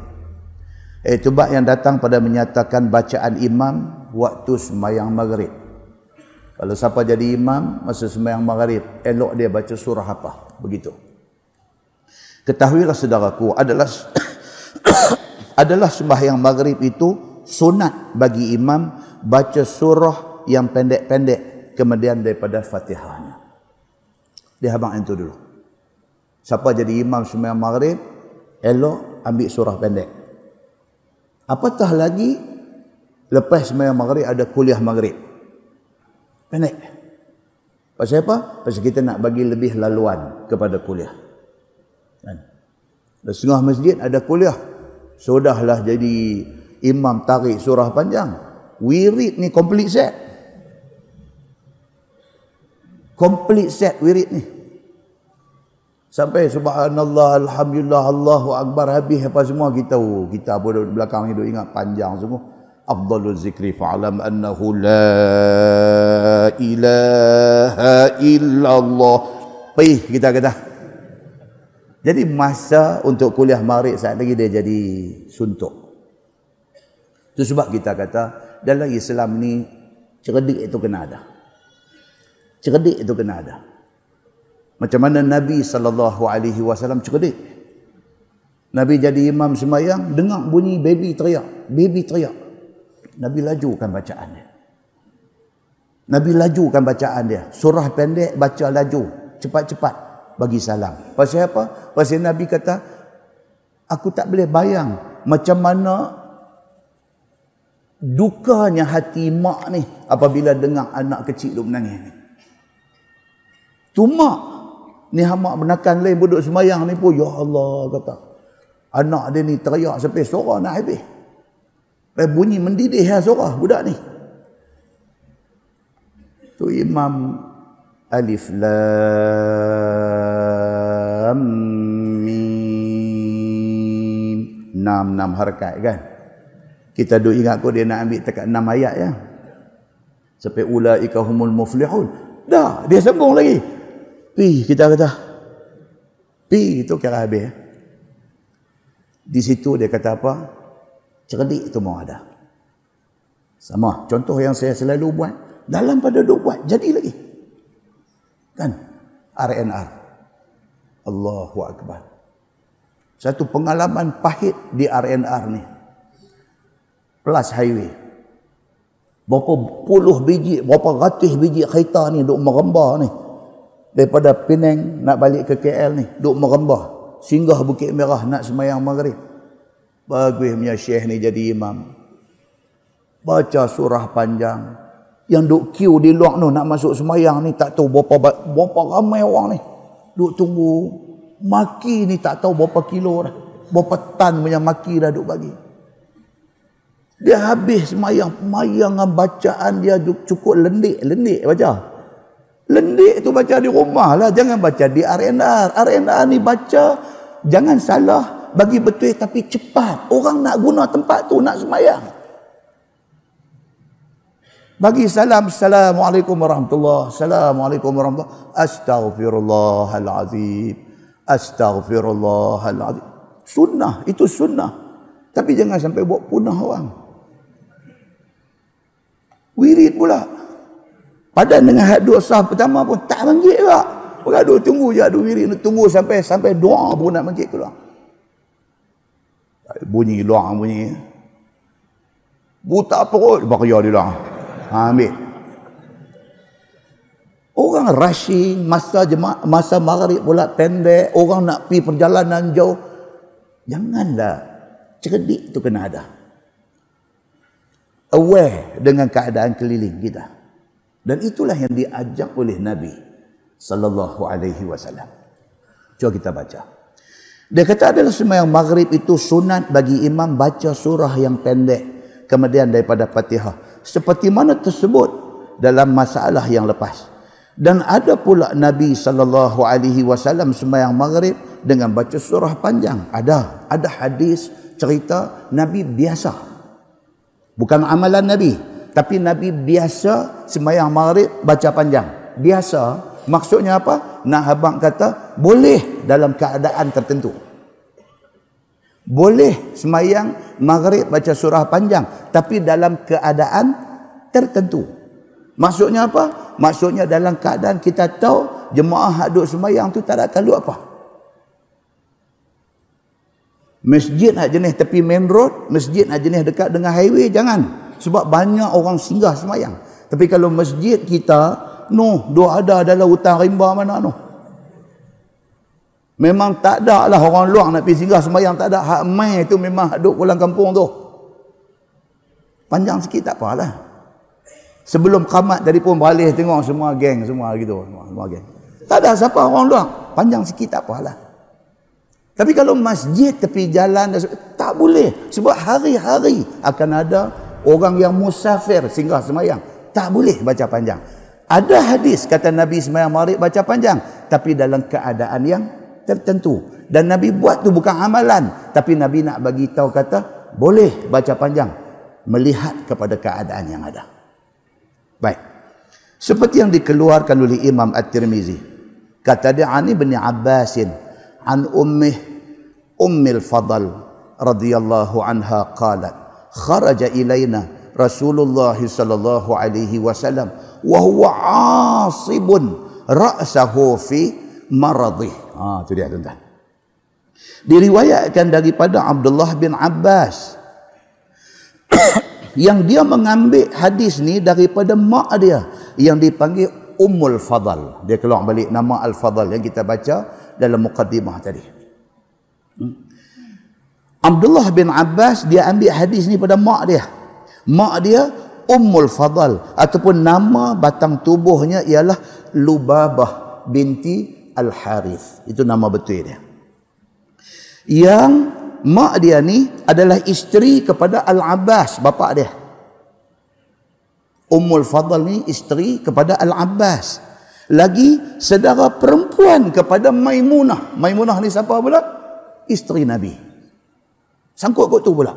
Itu bab yang datang pada menyatakan bacaan imam waktu sembahyang maghrib. Kalau siapa jadi imam masa sembahyang maghrib, elok dia baca surah apa? Begitu. Ketahuilah saudaraku, adalah [COUGHS] adalah sembahyang maghrib itu sunat bagi imam baca surah yang pendek-pendek kemudian daripada fatihahnya. Dia abang itu dulu. Siapa jadi imam sembahyang maghrib, elok ambil surah pendek. Apatah lagi lepas sembahyang maghrib ada kuliah maghrib. Pendek. Pasal apa? Pasal kita nak bagi lebih laluan kepada kuliah. Kan? Setengah masjid ada kuliah. Sudahlah jadi imam tarik surah panjang. Wirid ni complete set. Complete set wirid ni. Sampai subhanallah, alhamdulillah, Allahu akbar habis apa semua kita oh, kita di belakang ni duk ingat panjang semua. Afdalul zikri fa'alam annahu la ilaha illallah. Pergi kita kata. Jadi masa untuk kuliah maghrib saat lagi dia jadi suntuk. Itu sebab kita kata dalam Islam ni cerdik itu kena ada. Cerdik itu kena ada. Macam mana Nabi sallallahu alaihi wasallam cerdik. Nabi jadi imam sembahyang, dengar bunyi baby teriak, baby teriak. Nabi lajukan bacaan dia. Nabi lajukan bacaan dia. Surah pendek baca laju, cepat-cepat bagi salam. Pasal apa? Pasal Nabi kata, aku tak boleh bayang macam mana dukanya hati mak ni apabila dengar anak kecil duk menangis ni. Tu mak Ni hamak benakan lain duduk semayang ni pun. Ya Allah kata. Anak dia ni teriak sampai suara nak habis. Eh, bunyi mendidih ya suara budak ni. Tu Imam Alif Lam Mim. Enam-enam harakat kan. Kita duk ingat kau dia nak ambil tekat enam ayat ya. Sampai ulaika humul muflihun. Dah, dia sambung lagi. Pi kita kata. Pi itu kira habis. Di situ dia kata apa? Cerdik itu mau ada. Sama. Contoh yang saya selalu buat. Dalam pada duk buat. Jadi lagi. Kan? RNR. Allahu Akbar. Satu pengalaman pahit di RNR ni. Plus highway. Berapa puluh biji, berapa ratus biji kereta ni duk merembah ni daripada Penang nak balik ke KL ni duk merembah singgah Bukit Merah nak semayang maghrib. Bagus punya syekh ni jadi imam. Baca surah panjang. Yang duk queue di luar tu nak masuk semayang ni tak tahu berapa berapa ramai orang ni. Duk tunggu. Maki ni tak tahu berapa kilo dah. Berapa tan punya maki dah duk bagi. Dia habis semayang. Semayang bacaan dia cukup lendik lendik baca Lendik tu baca di rumah lah. Jangan baca di RNR. RNR ni baca jangan salah. Bagi betul tapi cepat. Orang nak guna tempat tu nak semayang. Bagi salam. Assalamualaikum warahmatullahi Assalamualaikum warahmatullahi Astaghfirullahalazim. Astaghfirullahalazim. Sunnah. Itu sunnah. Tapi jangan sampai buat punah orang. Wirid pula. Padan dengan had dua sah pertama pun tak mangkit juga. Duk tunggu je adu wirid tunggu sampai sampai doa pun nak mangkit keluar. Bunyi luar bunyi. Buta perut bakia dia lah. Ha, ambil. Orang rushing masa jema masa maghrib pula pendek, orang nak pi perjalanan jauh. Janganlah cerdik tu kena ada. Aware dengan keadaan keliling kita. Dan itulah yang diajak oleh Nabi sallallahu alaihi wasallam. Cuba kita baca. Dia kata adalah sembahyang maghrib itu sunat bagi imam baca surah yang pendek kemudian daripada Fatihah seperti mana tersebut dalam masalah yang lepas. Dan ada pula Nabi sallallahu alaihi wasallam sembahyang maghrib dengan baca surah panjang. Ada, ada hadis cerita Nabi biasa. Bukan amalan Nabi, tapi Nabi biasa sembahyang maghrib baca panjang. Biasa. Maksudnya apa? Nak habang kata boleh dalam keadaan tertentu. Boleh semayang maghrib baca surah panjang. Tapi dalam keadaan tertentu. Maksudnya apa? Maksudnya dalam keadaan kita tahu jemaah duduk semayang tu tak ada kalu apa. Masjid nak jenis tepi main road, masjid nak jenis dekat dengan highway, jangan. Sebab banyak orang singgah semayang. Tapi kalau masjid kita, no, dua ada dalam hutan rimba mana no. Memang tak ada lah orang luar nak pergi singgah semayang, tak ada. Hak main tu memang duduk pulang kampung tu. Panjang sikit tak apalah. Sebelum kamat tadi pun balik tengok semua geng, semua gitu. Semua, semua geng. Tak ada siapa orang luar. Panjang sikit tak apalah. Tapi kalau masjid tepi jalan tak boleh sebab hari-hari akan ada Orang yang musafir singgah semayang. Tak boleh baca panjang. Ada hadis kata Nabi semayang marib baca panjang. Tapi dalam keadaan yang tertentu. Dan Nabi buat tu bukan amalan. Tapi Nabi nak bagi tahu kata boleh baca panjang. Melihat kepada keadaan yang ada. Baik. Seperti yang dikeluarkan oleh Imam At-Tirmizi. Kata dia Ani bin Abbasin. An ummih ummil fadl radhiyallahu anha qalat kharaja ilaina Rasulullah sallallahu alaihi wasallam wa huwa asibun ra'sahu fi maradhi. Ha tu dia tuan-tuan. Diriwayatkan daripada Abdullah bin Abbas [COUGHS] yang dia mengambil hadis ni daripada mak dia yang dipanggil Ummul Fadal. Dia keluar balik nama Al-Fadal yang kita baca dalam mukaddimah tadi. Hmm? Abdullah bin Abbas dia ambil hadis ni pada mak dia. Mak dia Ummul Fadal ataupun nama batang tubuhnya ialah Lubabah binti Al-Harith. Itu nama betul dia. Yang mak dia ni adalah isteri kepada Al-Abbas, bapa dia. Ummul Fadal ni isteri kepada Al-Abbas lagi saudara perempuan kepada Maimunah. Maimunah ni siapa pula? Isteri Nabi. Sangkut kot tu pula.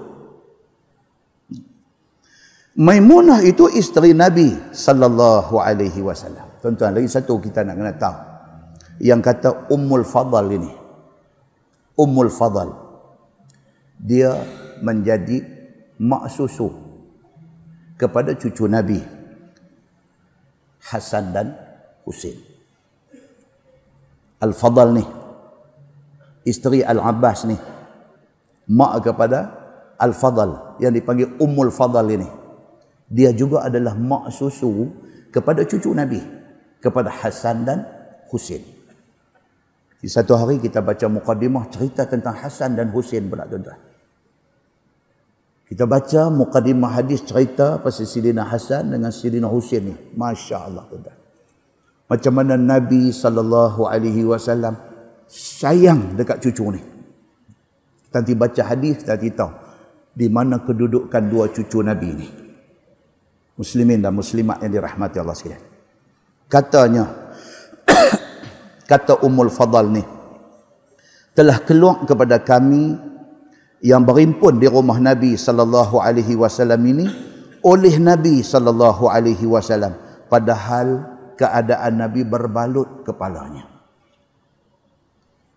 Maimunah itu isteri Nabi sallallahu alaihi wasallam. Tuan-tuan, lagi satu kita nak kena tahu. Yang kata Ummul Fadal ini. Ummul Fadal. Dia menjadi mak susu kepada cucu Nabi Hasan dan Husin. Al-Fadal ni. Isteri Al-Abbas ni. Mak kepada Al-Fadal. Yang dipanggil Ummul Fadal ini. Dia juga adalah mak susu kepada cucu Nabi. Kepada Hasan dan Husin. Di satu hari kita baca muqaddimah cerita tentang Hasan dan Husin pula tuan-tuan. Kita baca muqaddimah hadis cerita pasal Sidina Hasan dengan Sidina Husin ni. Masya Allah tuan-tuan macam mana Nabi wasallam sayang dekat cucu ni. Nanti baca hadis nanti tahu di mana kedudukan dua cucu Nabi ni. Muslimin dan muslimat yang dirahmati Allah sekalian. Katanya [COUGHS] kata Ummul Fadal ni telah keluar kepada kami yang berimpun di rumah Nabi sallallahu alaihi wasallam ini oleh Nabi sallallahu alaihi wasallam padahal keadaan Nabi berbalut kepalanya.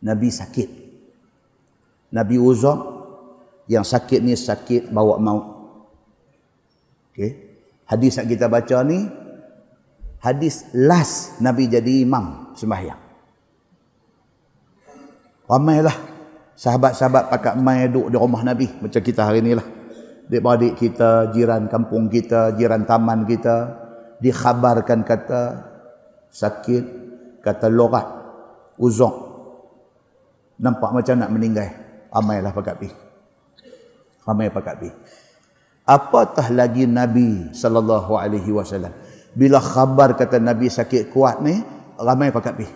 Nabi sakit. Nabi uzak yang sakit ni sakit bawa maut. Okey. Hadis yang kita baca ni hadis last Nabi jadi imam sembahyang. Ramailah sahabat-sahabat pakat mai duduk di rumah Nabi macam kita hari ni lah. Adik-adik kita, jiran kampung kita, jiran taman kita dikhabarkan kata sakit kata lorat uzok nampak macam nak meninggal ramailah pakat pi ramai pakat pi apatah lagi nabi sallallahu alaihi wasallam? Bila khabar kata nabi sakit kuat ni ramai pakat pi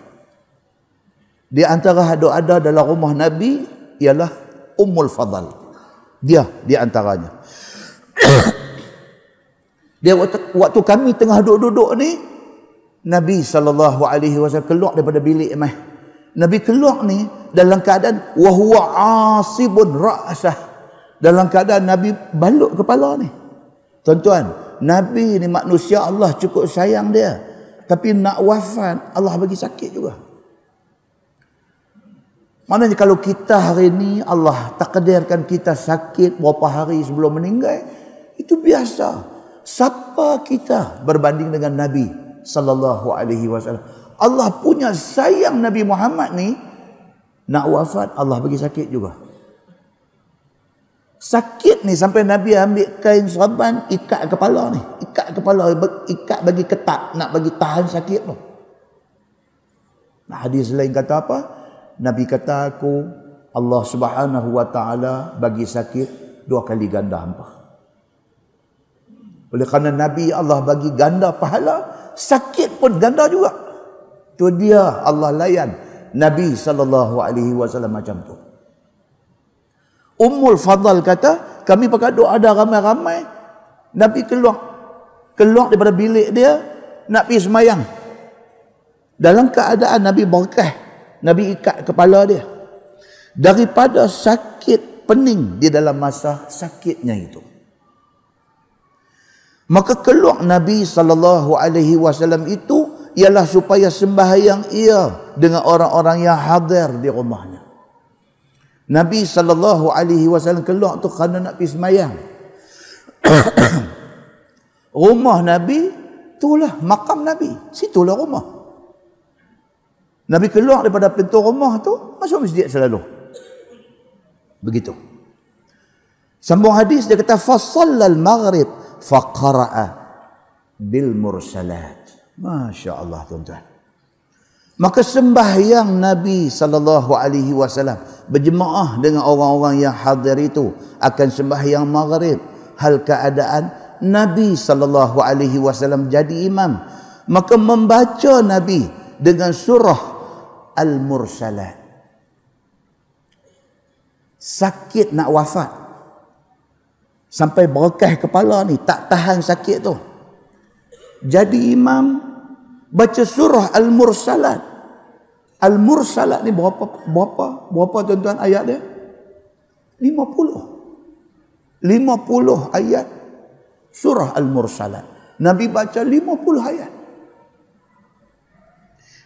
di antara ada dalam rumah nabi ialah ummul fadal. Dia di antaranya. [COUGHS] Dia waktu, waktu kami tengah duduk-duduk ni Nabi sallallahu alaihi wasallam keluar daripada bilik mah. Nabi keluar ni dalam keadaan wa huwa asibun ra'sah. Dalam keadaan Nabi balut kepala ni. Tuan-tuan, Nabi ni manusia Allah cukup sayang dia. Tapi nak wafat Allah bagi sakit juga. Maknanya kalau kita hari ini Allah takdirkan kita sakit beberapa hari sebelum meninggal, itu biasa. Siapa kita berbanding dengan Nabi sallallahu alaihi wasallam? Allah punya sayang Nabi Muhammad ni nak wafat Allah bagi sakit juga. Sakit ni sampai Nabi ambil kain serban ikat kepala ni. Ikat kepala, ikat bagi ketat nak bagi tahan sakit tu. Nah, hadis lain kata apa? Nabi kata aku Allah Subhanahu wa taala bagi sakit dua kali ganda hampa. Oleh kerana Nabi Allah bagi ganda pahala, sakit pun ganda juga. Tu dia Allah layan Nabi sallallahu alaihi wasallam macam tu. Ummul Fadl kata, kami pakai doa ada ramai-ramai. Nabi keluar keluar daripada bilik dia nak pergi semayang. Dalam keadaan Nabi berkah Nabi ikat kepala dia daripada sakit pening di dalam masa sakitnya itu maka keluar Nabi sallallahu alaihi wasallam itu ialah supaya sembahyang ia dengan orang-orang yang hadir di rumahnya Nabi sallallahu alaihi wasallam keluar tu kerana nak pergi sembahyang [COUGHS] rumah Nabi itulah makam Nabi situlah rumah Nabi keluar daripada pintu rumah tu masuk masjid selalu. Begitu. Sambung hadis dia kata fasallal maghrib faqara'a bil mursalat. Masya-Allah tuan-tuan. Maka sembahyang Nabi sallallahu alaihi wasallam berjemaah dengan orang-orang yang hadir itu akan sembahyang maghrib hal keadaan Nabi sallallahu alaihi wasallam jadi imam maka membaca Nabi dengan surah al-mursalat. Sakit nak wafat. Sampai berkah kepala ni tak tahan sakit tu. Jadi imam baca surah al-mursalat. Al-mursalat ni berapa berapa berapa tuan-tuan ayat dia? 50. 50 ayat surah al-mursalat. Nabi baca 50 ayat.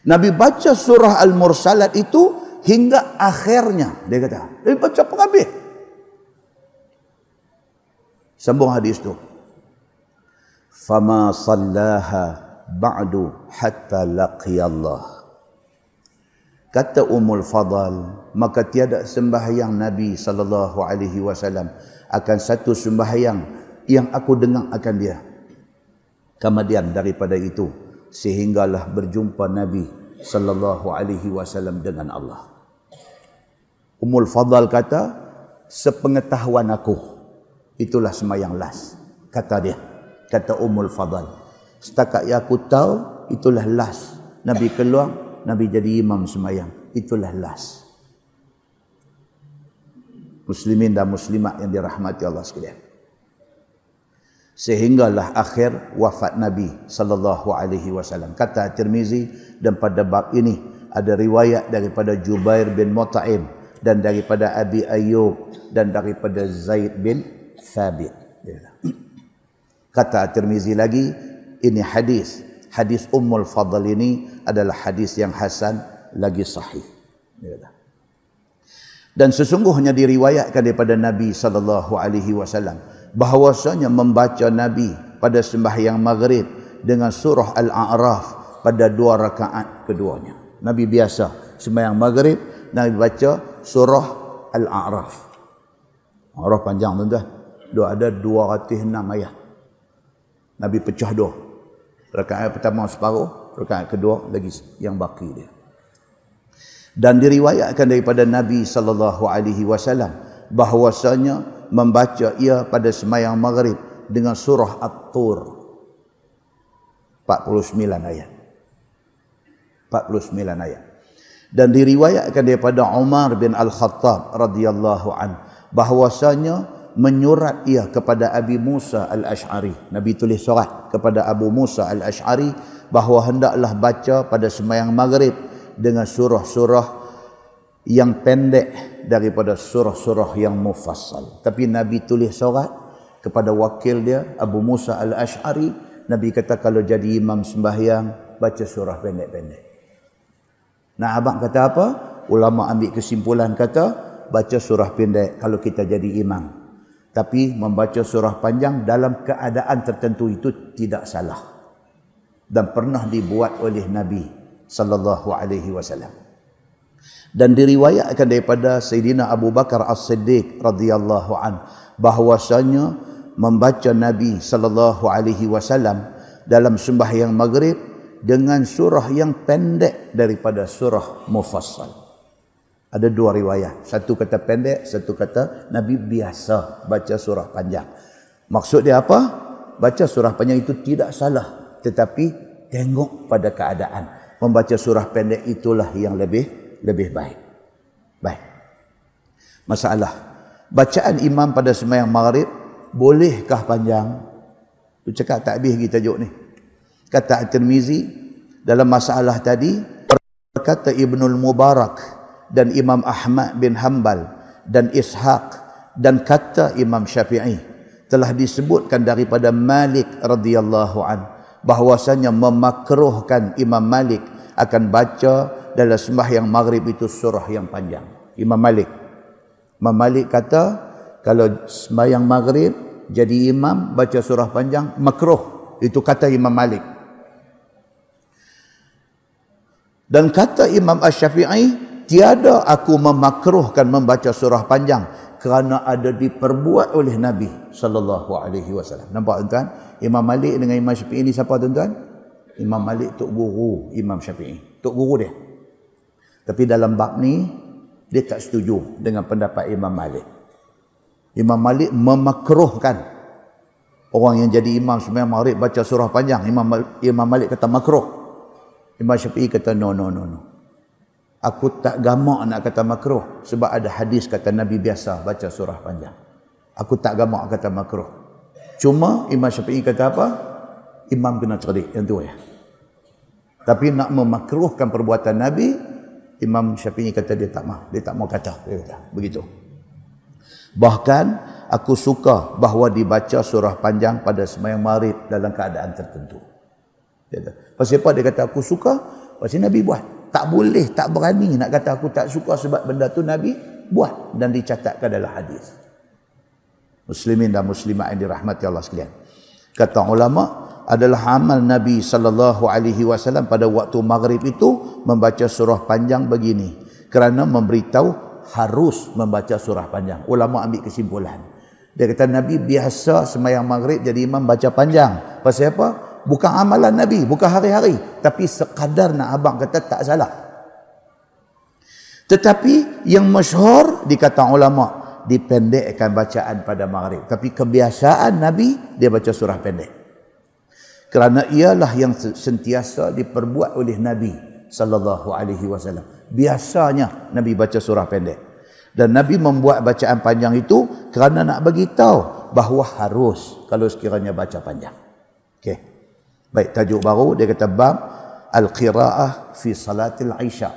Nabi baca surah Al-Mursalat itu hingga akhirnya. Dia kata, dia baca penghabis. Sambung hadis tu. Fama sallaha ba'du hatta Allah. Kata Ummul Fadal, maka tiada sembahyang Nabi sallallahu alaihi wasallam akan satu sembahyang yang aku dengar akan dia. Kemudian daripada itu, sehinggalah berjumpa Nabi sallallahu alaihi wasallam dengan Allah. Ummul Fadal kata, sepengetahuan aku itulah semayang las. Kata dia, kata Ummul Fadal. Setakat yang aku tahu itulah las. Nabi keluar, Nabi jadi imam semayang. Itulah las. Muslimin dan muslimat yang dirahmati Allah sekalian sehinggalah akhir wafat Nabi sallallahu alaihi wasallam. Kata Tirmizi dan pada bab ini ada riwayat daripada Jubair bin Mut'im dan daripada Abi Ayyub dan daripada Zaid bin Thabit. Kata Tirmizi lagi ini hadis hadis Ummul Fadl ini adalah hadis yang hasan lagi sahih. Dan sesungguhnya diriwayatkan daripada Nabi sallallahu alaihi wasallam bahawasanya membaca Nabi pada sembahyang maghrib dengan surah Al-A'raf pada dua rakaat keduanya. Nabi biasa sembahyang maghrib Nabi baca surah Al-A'raf. A'raf panjang tuan-tuan. Dua ada 206 ayat. Nabi pecah dua. Rakaat pertama separuh, rakaat kedua lagi yang baki dia. Dan diriwayatkan daripada Nabi sallallahu alaihi wasallam bahwasanya membaca ia pada semayang maghrib dengan surah At-Tur 49 ayat 49 ayat dan diriwayatkan daripada Umar bin Al-Khattab radhiyallahu an bahwasanya menyurat ia kepada Abi Musa Al-Ash'ari Nabi tulis surat kepada Abu Musa Al-Ash'ari bahawa hendaklah baca pada semayang maghrib dengan surah-surah yang pendek daripada surah-surah yang mufassal. Tapi Nabi tulis surat kepada wakil dia Abu Musa Al-Ash'ari, Nabi kata kalau jadi imam sembahyang baca surah pendek-pendek. Nah abang kata apa? ulama ambil kesimpulan kata baca surah pendek kalau kita jadi imam. Tapi membaca surah panjang dalam keadaan tertentu itu tidak salah. Dan pernah dibuat oleh Nabi sallallahu alaihi wasallam. Dan diriwayatkan daripada Sayyidina Abu Bakar As-Siddiq radhiyallahu an bahwasanya membaca Nabi sallallahu alaihi wasallam dalam sembahyang maghrib dengan surah yang pendek daripada surah Mufassal. Ada dua riwayat. Satu kata pendek, satu kata Nabi biasa baca surah panjang. Maksud dia apa? Baca surah panjang itu tidak salah. Tetapi tengok pada keadaan. Membaca surah pendek itulah yang lebih lebih baik. Baik. Masalah. Bacaan imam pada semayang maghrib bolehkah panjang? Tu cakap tak habis kita tajuk ni. Kata At-Tirmizi dalam masalah tadi berkata Ibnul Mubarak dan Imam Ahmad bin Hanbal dan Ishaq dan kata Imam Syafi'i telah disebutkan daripada Malik radhiyallahu an bahwasanya memakruhkan Imam Malik akan baca dalam sembahyang maghrib itu surah yang panjang. Imam Malik. Imam Malik kata kalau sembahyang maghrib jadi imam baca surah panjang makruh. Itu kata Imam Malik. Dan kata Imam Ash-Syafi'i tiada aku memakruhkan membaca surah panjang kerana ada diperbuat oleh Nabi sallallahu alaihi wasallam. Nampak tuan-tuan? Imam Malik dengan Imam Syafi'i ini siapa tuan-tuan? Imam Malik tok guru Imam Syafi'i. Tok guru dia. Tapi dalam bab ni dia tak setuju dengan pendapat Imam Malik. Imam Malik memakruhkan orang yang jadi imam sembahyang maghrib baca surah panjang. Imam Imam Malik kata makruh. Imam Syafi'i kata no no no no. Aku tak gamak nak kata makruh sebab ada hadis kata Nabi biasa baca surah panjang. Aku tak gamak kata makruh. Cuma Imam Syafi'i kata apa? Imam kena cerdik yang tu ya. Tapi nak memakruhkan perbuatan Nabi, Imam Syafi'i kata dia tak mau, dia tak mau kata, dia kata begitu. Bahkan aku suka bahawa dibaca surah panjang pada sembahyang maghrib dalam keadaan tertentu. Dia kata, pasal apa dia kata aku suka? Pasal Nabi buat tak boleh, tak berani nak kata aku tak suka sebab benda tu Nabi buat dan dicatatkan dalam hadis. Muslimin dan muslimat yang dirahmati Allah sekalian. Kata ulama adalah amal Nabi sallallahu alaihi wasallam pada waktu maghrib itu membaca surah panjang begini kerana memberitahu harus membaca surah panjang. Ulama ambil kesimpulan. Dia kata Nabi biasa semayang maghrib jadi imam baca panjang. Pasal apa? Bukan amalan Nabi, bukan hari-hari, tapi sekadar nak abang kata tak salah. Tetapi yang masyhur dikata ulama dipendekkan bacaan pada maghrib. Tapi kebiasaan Nabi dia baca surah pendek. Kerana ialah yang sentiasa diperbuat oleh Nabi sallallahu alaihi wasallam. Biasanya Nabi baca surah pendek. Dan Nabi membuat bacaan panjang itu kerana nak bagi tahu bahawa harus kalau sekiranya baca panjang. Okey. Baik, tajuk baru dia kata bab al-qiraah fi salatil isya.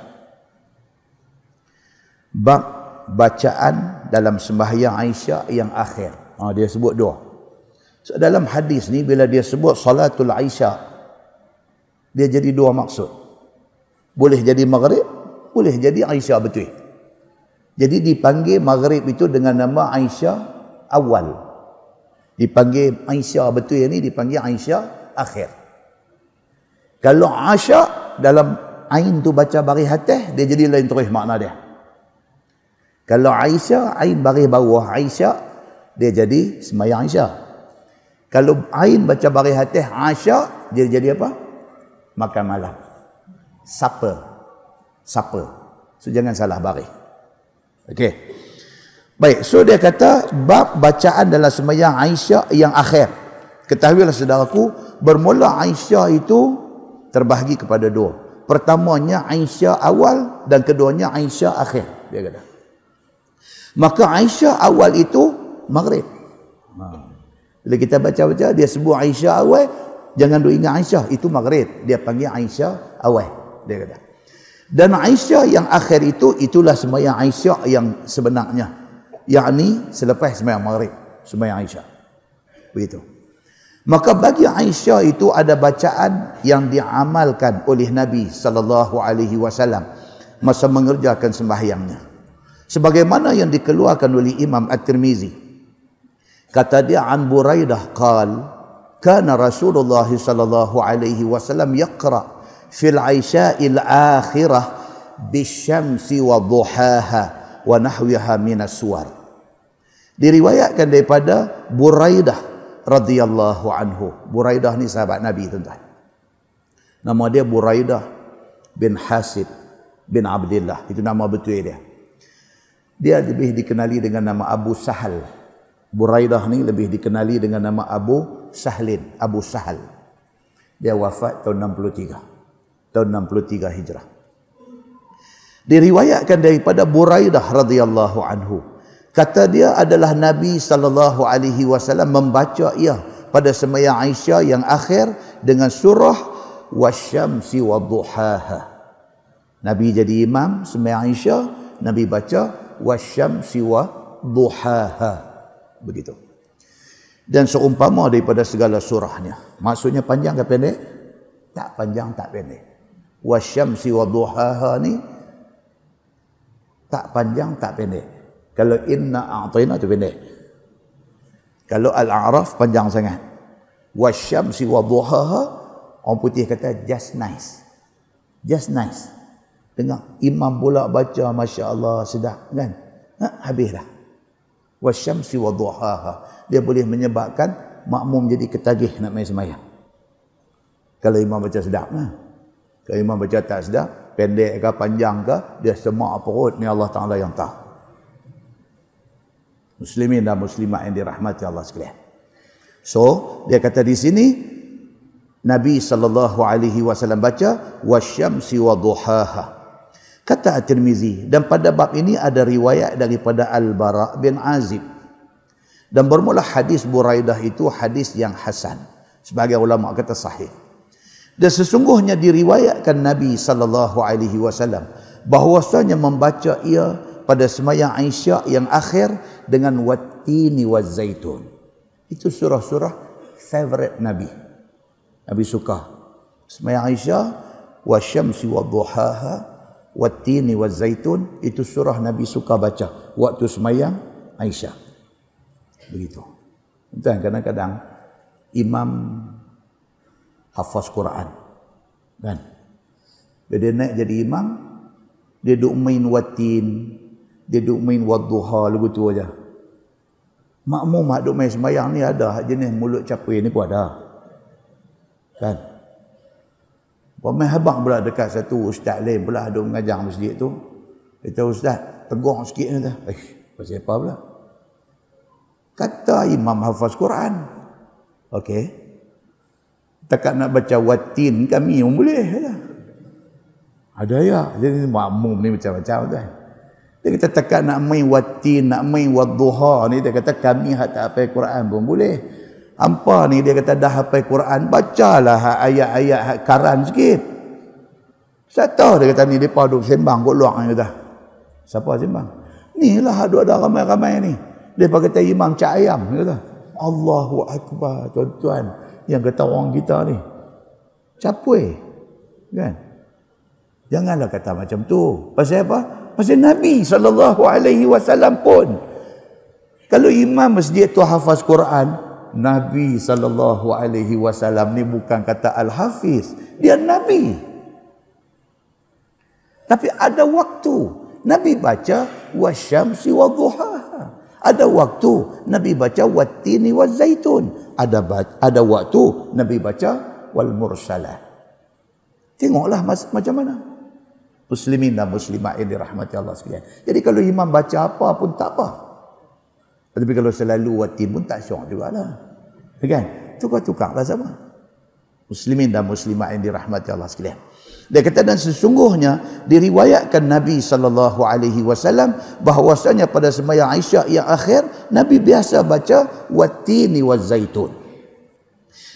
Bab bacaan dalam sembahyang Aisyah yang akhir. Ha, dia sebut dua. So, dalam hadis ni bila dia sebut salatul Aisyah dia jadi dua maksud. Boleh jadi maghrib, boleh jadi Aisyah betul. Jadi dipanggil maghrib itu dengan nama Aisyah awal. Dipanggil Aisyah betul ni dipanggil Aisyah akhir. Kalau asyak dalam ain tu baca baris atas, dia jadi lain terus makna dia. Kalau Aisyah, ain baris bawah Aisyah, dia jadi semayang Aisyah. Kalau ain baca baris atas Aisyah, dia jadi apa? Makan malam. Supper. Supper. So jangan salah baris. Okey. Baik, so dia kata bab bacaan dalam semayang Aisyah yang akhir. Ketahuilah saudaraku, bermula Aisyah itu terbahagi kepada dua. Pertamanya Aisyah awal dan keduanya Aisyah akhir. Dia kata. Maka Aisyah awal itu maghrib. Ha. Bila kita baca-baca dia sebut Aisyah awal, jangan duk ingat Aisyah itu maghrib. Dia panggil Aisyah awal. Dia kata. Dan Aisyah yang akhir itu itulah sembahyang Aisyah yang sebenarnya. Yakni selepas sembahyang maghrib, sembahyang Aisyah. Begitu. Maka bagi Aisyah itu ada bacaan yang diamalkan oleh Nabi sallallahu alaihi wasallam masa mengerjakan sembahyangnya. Sebagaimana yang dikeluarkan oleh Imam At-Tirmizi. Kata dia an Buraidah qal kana Rasulullah sallallahu alaihi wasallam yaqra fil Aisha'il akhirah bisyamsi wa duhaha wa nahwiha minas suwar. Diriwayatkan daripada Buraidah radhiyallahu anhu. Buraidah ni sahabat Nabi tuan-tuan. Nama dia Buraidah bin Hasib bin Abdullah. Itu nama betul dia. Dia lebih dikenali dengan nama Abu Sahal. Buraidah ni lebih dikenali dengan nama Abu Sahlin. Abu Sahal. Dia wafat tahun 63. Tahun 63 Hijrah. Diriwayatkan daripada Buraidah radhiyallahu anhu. Kata dia adalah Nabi sallallahu alaihi wasallam membaca ia pada sembahyang Aisyah yang akhir dengan surah wasyamsi wadduhaha. Nabi jadi imam sembahyang Aisyah, Nabi baca wasyamsi wa duhaha. Begitu. Dan seumpama daripada segala surahnya. Maksudnya panjang ke pendek? Tak panjang, tak pendek. Wasyamsi wa duhaha ni tak panjang, tak pendek. Kalau inna a'tayna tu pendek. Kalau al-a'raf panjang sangat. Wasyamsi wa duhaha orang putih kata just nice. Just nice. Dengar imam pula baca masya-Allah sedap kan? Ha, habislah. Wasyamsi wa duhaha. Dia boleh menyebabkan makmum jadi ketagih nak main sembahyang. Kalau imam baca sedap nah. Kalau imam baca tak sedap, pendek ke panjang ke, dia semak perut ni Allah Taala yang tahu. Muslimin dan muslimat yang dirahmati Allah sekalian. So, dia kata di sini Nabi sallallahu alaihi wasallam baca wasyamsi wa duhaha. Kata At-Tirmizi dan pada bab ini ada riwayat daripada Al-Bara bin Azib. Dan bermula hadis Buraidah itu hadis yang hasan. Sebagai ulama kata sahih. Dan sesungguhnya diriwayatkan Nabi sallallahu alaihi wasallam bahwasanya membaca ia pada semayang Aisyah yang akhir dengan watini wa zaitun. Itu surah-surah favorite Nabi. Nabi suka. Semayang Aisyah wa syamsi wa duhaha Wattini wa zaitun itu surah Nabi suka baca waktu semayang Aisyah. Begitu. Itu kadang-kadang imam hafaz Quran. Kan? Bila dia naik jadi imam, dia duk main watin, dia duk main wadduha lagu tu aja. Makmum mak duk main sembahyang ni ada jenis mulut capui ni pun ada. Kan? Pemain habang pula dekat satu ustaz lain pula ada mengajar masjid tu. Kata ustaz, tegur sikit ni dah. Eh, pasal apa pula? Kata imam hafaz Quran. Okey. Takat nak baca watin kami pun boleh. Ya. Ada ya. Jadi makmum ni macam-macam kan. Dia kata takat nak main watin, nak main wadduha ni. Dia kata kami hak tak apa Quran pun boleh. Hampa ni dia kata dah hafal Quran, bacalah ayat-ayat karan sikit. Saya tahu dia kata ni depa duk sembang kat luar ni kata. Siapa sembang? Ni lah ada ada ramai-ramai ni. Dia kata imam cak ayam kata. Allahu akbar tuan-tuan yang kata orang kita ni. Capui. Kan? Janganlah kata macam tu. Pasal apa? Pasal Nabi sallallahu alaihi wasallam pun kalau imam masjid tu hafaz Quran, Nabi sallallahu alaihi wasallam ni bukan kata al-hafiz, dia nabi. Tapi ada waktu Nabi baca wasyamsi wadhuhaha. Ada waktu Nabi baca wattini wazaitun. Ada ada waktu Nabi baca wal mursalat. Tengoklah macam mana. Muslimin dan muslimat yang dirahmati Allah sekalian. Jadi kalau imam baca apa pun tak apa. Tapi kalau selalu watin pun tak syok juga lah. Kan? Tukar-tukar lah sama. Muslimin dan muslimat yang dirahmati Allah sekalian. Dia kata dan sesungguhnya diriwayatkan Nabi sallallahu alaihi wasallam bahwasanya pada sembahyang Aisyah yang akhir Nabi biasa baca watini wazaitun.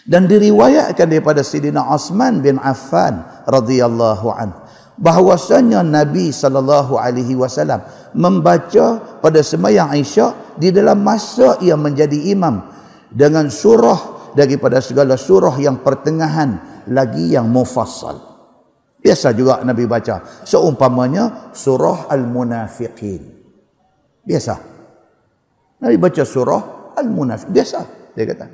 Dan diriwayatkan daripada Sidina Osman bin Affan radhiyallahu an bahwasanya Nabi sallallahu alaihi wasallam membaca pada sembahyang Aisyah di dalam masa ia menjadi imam dengan surah daripada segala surah yang pertengahan lagi yang mufassal Biasa juga Nabi baca. Seumpamanya surah Al-Munafiqin. Biasa. Nabi baca surah Al-Munafiqin. Biasa. Dia kata.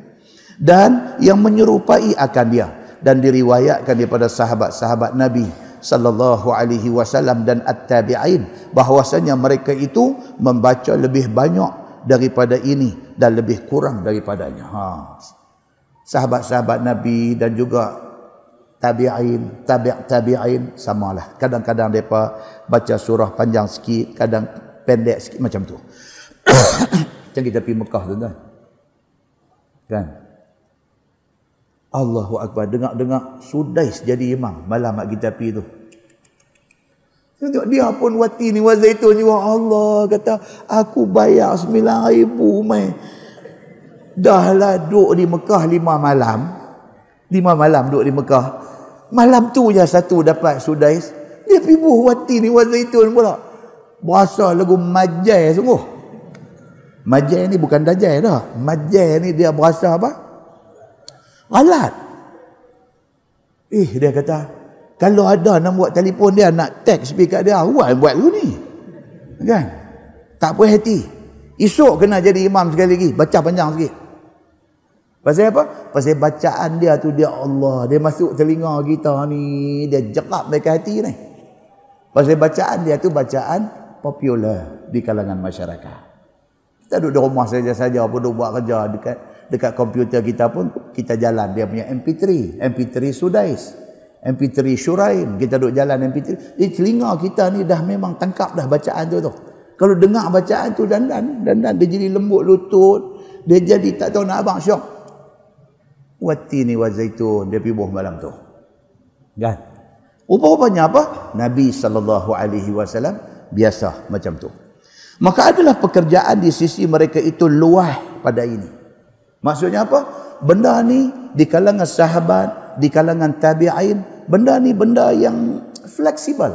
Dan yang menyerupai akan dia. Dan diriwayatkan daripada sahabat-sahabat Nabi sallallahu alaihi wasallam dan at-tabi'in bahwasanya mereka itu membaca lebih banyak daripada ini dan lebih kurang daripadanya. Ha. Sahabat-sahabat Nabi dan juga tabi'in, tabi' tabi'in samalah. Kadang-kadang depa baca surah panjang sikit, kadang pendek sikit macam tu. [COUGHS] Macam kita pergi Mekah tu kan. Kan? Allahu Akbar. Dengar-dengar Sudais jadi imam malam mak kita pergi tu. Tengok dia pun wati ni wazaitun juga. Allah kata aku bayar sembilan ribu mai. Dah lah duduk di Mekah lima malam. Lima malam duduk di Mekah. Malam tu je satu dapat Sudais. Dia pergi buh wati ni wazaitun pula. Berasa lagu majai sungguh. Majai ni bukan dajai dah. Majai ni dia berasa apa? Alat. Eh dia kata, kalau ada nak buat telefon dia nak tag speaker dia, awak buat dulu ni. Kan? Tak puas hati. Esok kena jadi imam sekali lagi, baca panjang sikit. Pasal apa? Pasal bacaan dia tu dia Allah, dia masuk telinga kita ni, dia jerak mereka hati ni. Pasal bacaan dia tu bacaan popular di kalangan masyarakat. Kita duduk di rumah saja-saja pun duduk buat kerja dekat dekat komputer kita pun kita jalan dia punya MP3 MP3 Sudais MP3 Shuraim kita duduk jalan MP3 di telinga kita ni dah memang tangkap dah bacaan tu tu. Kalau dengar bacaan tu dan dan dan dan dia jadi lembut lutut dia jadi tak tahu nak abang syok. Wati ni wa zaitun dia pergi malam tu. Kan? Rupa-rupanya apa? Nabi SAW biasa macam tu. Maka adalah pekerjaan di sisi mereka itu luah pada ini Maksudnya apa? Benda ni di kalangan sahabat, di kalangan tabi'in, benda ni benda yang fleksibel.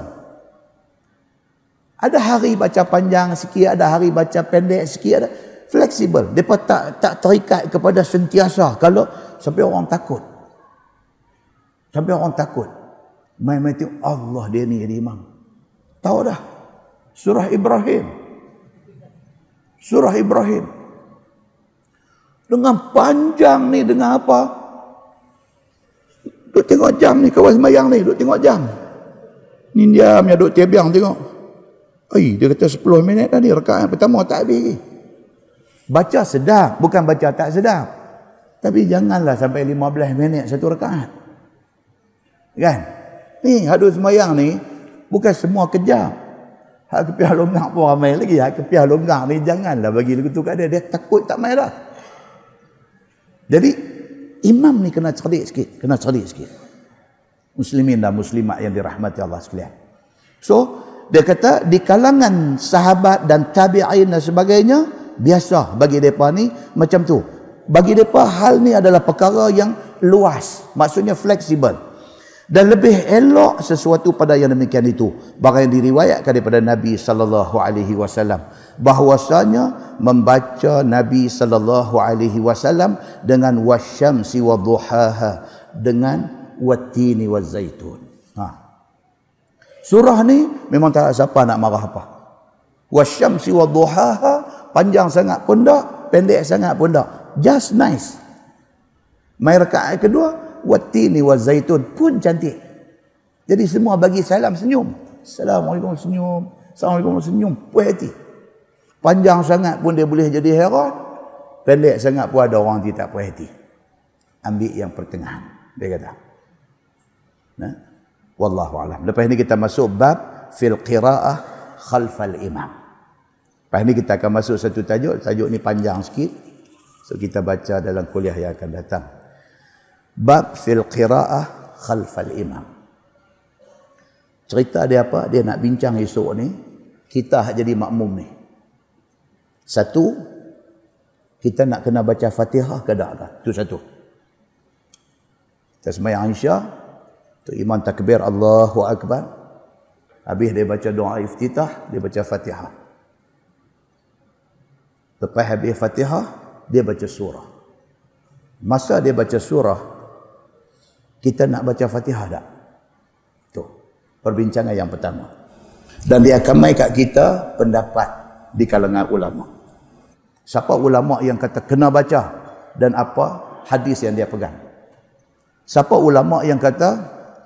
Ada hari baca panjang sikit, ada hari baca pendek sikit, ada fleksibel. Depa tak tak terikat kepada sentiasa kalau sampai orang takut. Sampai orang takut. Mai-mai tu Allah dia ni jadi imam. Tahu dah. Surah Ibrahim. Surah Ibrahim. Dengan panjang ni, dengan apa? Duk tengok jam ni, kawan semayang ni, duk tengok jam. Ni dia punya duk tebiang tengok. Eh, dia kata 10 minit tadi, rekaat pertama tak habis. Baca sedap, bukan baca tak sedap. Tapi janganlah sampai 15 minit satu rekaat. Kan? Ni, hadut semayang ni, bukan semua kejap. Hak kepiah longgak pun ramai lagi. Hak kepiah longgak ni janganlah bagi lagu tu kat dia. Dia takut tak main dah. Jadi imam ni kena cerdik sikit, kena cerdik sikit. Muslimin dan muslimat yang dirahmati Allah sekalian. So, dia kata di kalangan sahabat dan tabi'in dan sebagainya, biasa bagi mereka ni macam tu. Bagi mereka hal ni adalah perkara yang luas. Maksudnya fleksibel dan lebih elok sesuatu pada yang demikian itu bahkan yang diriwayatkan daripada Nabi sallallahu alaihi wasallam bahwasanya membaca Nabi sallallahu alaihi wasallam dengan wasyamsi wadhuhaha dengan watini wazaitun ha surah ni memang tak ada siapa nak marah apa wasyamsi wadhuhaha panjang sangat pun tak pendek sangat pun tak just nice mai rakaat kedua watini wa zaitun pun cantik. Jadi semua bagi salam senyum. Assalamualaikum senyum. Assalamualaikum senyum. Puas hati. Panjang sangat pun dia boleh jadi heran. Pendek sangat pun ada orang tidak puas hati. Ambil yang pertengahan. Dia kata. Nah. Wallahu alam. Lepas ini kita masuk bab fil qiraah khalfal imam. Lepas ini kita akan masuk satu tajuk. Tajuk ni panjang sikit. So kita baca dalam kuliah yang akan datang bab fil qiraah khalfal imam cerita dia apa dia nak bincang esok ni kita jadi makmum ni satu kita nak kena baca fatihah ke tak itu satu kita semayang isya tu imam takbir Allahu Akbar habis dia baca doa iftitah dia baca fatihah lepas habis fatihah dia baca surah masa dia baca surah kita nak baca Fatihah tak? Tu. Perbincangan yang pertama. Dan dia akan main kat kita pendapat di kalangan ulama. Siapa ulama yang kata kena baca dan apa hadis yang dia pegang. Siapa ulama yang kata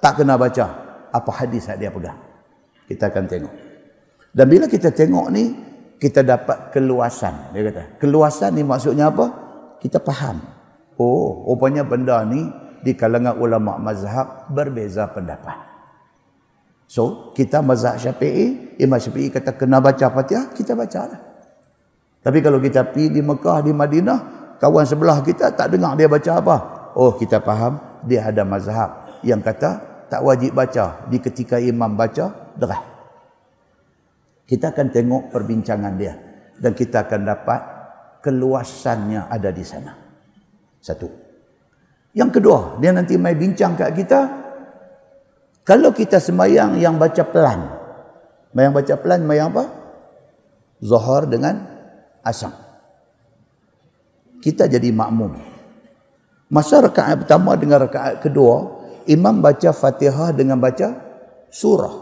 tak kena baca apa hadis yang dia pegang. Kita akan tengok. Dan bila kita tengok ni kita dapat keluasan. Dia kata, keluasan ni maksudnya apa? Kita faham. Oh, rupanya benda ni di kalangan ulama mazhab berbeza pendapat. So, kita mazhab syafi'i, Imam syafi'i kata kena baca fatihah, kita baca lah. Tapi kalau kita pergi di Mekah, di Madinah, kawan sebelah kita tak dengar dia baca apa. Oh, kita faham, dia ada mazhab yang kata tak wajib baca di ketika imam baca, derah. Kita akan tengok perbincangan dia. Dan kita akan dapat keluasannya ada di sana. Satu. Yang kedua, dia nanti mai bincang kat kita, kalau kita semayang yang baca pelan. Yang baca pelan, semayang apa? Zohar dengan asam. Kita jadi makmum. Masa rakaat pertama dengan rakaat kedua, imam baca fatihah dengan baca surah.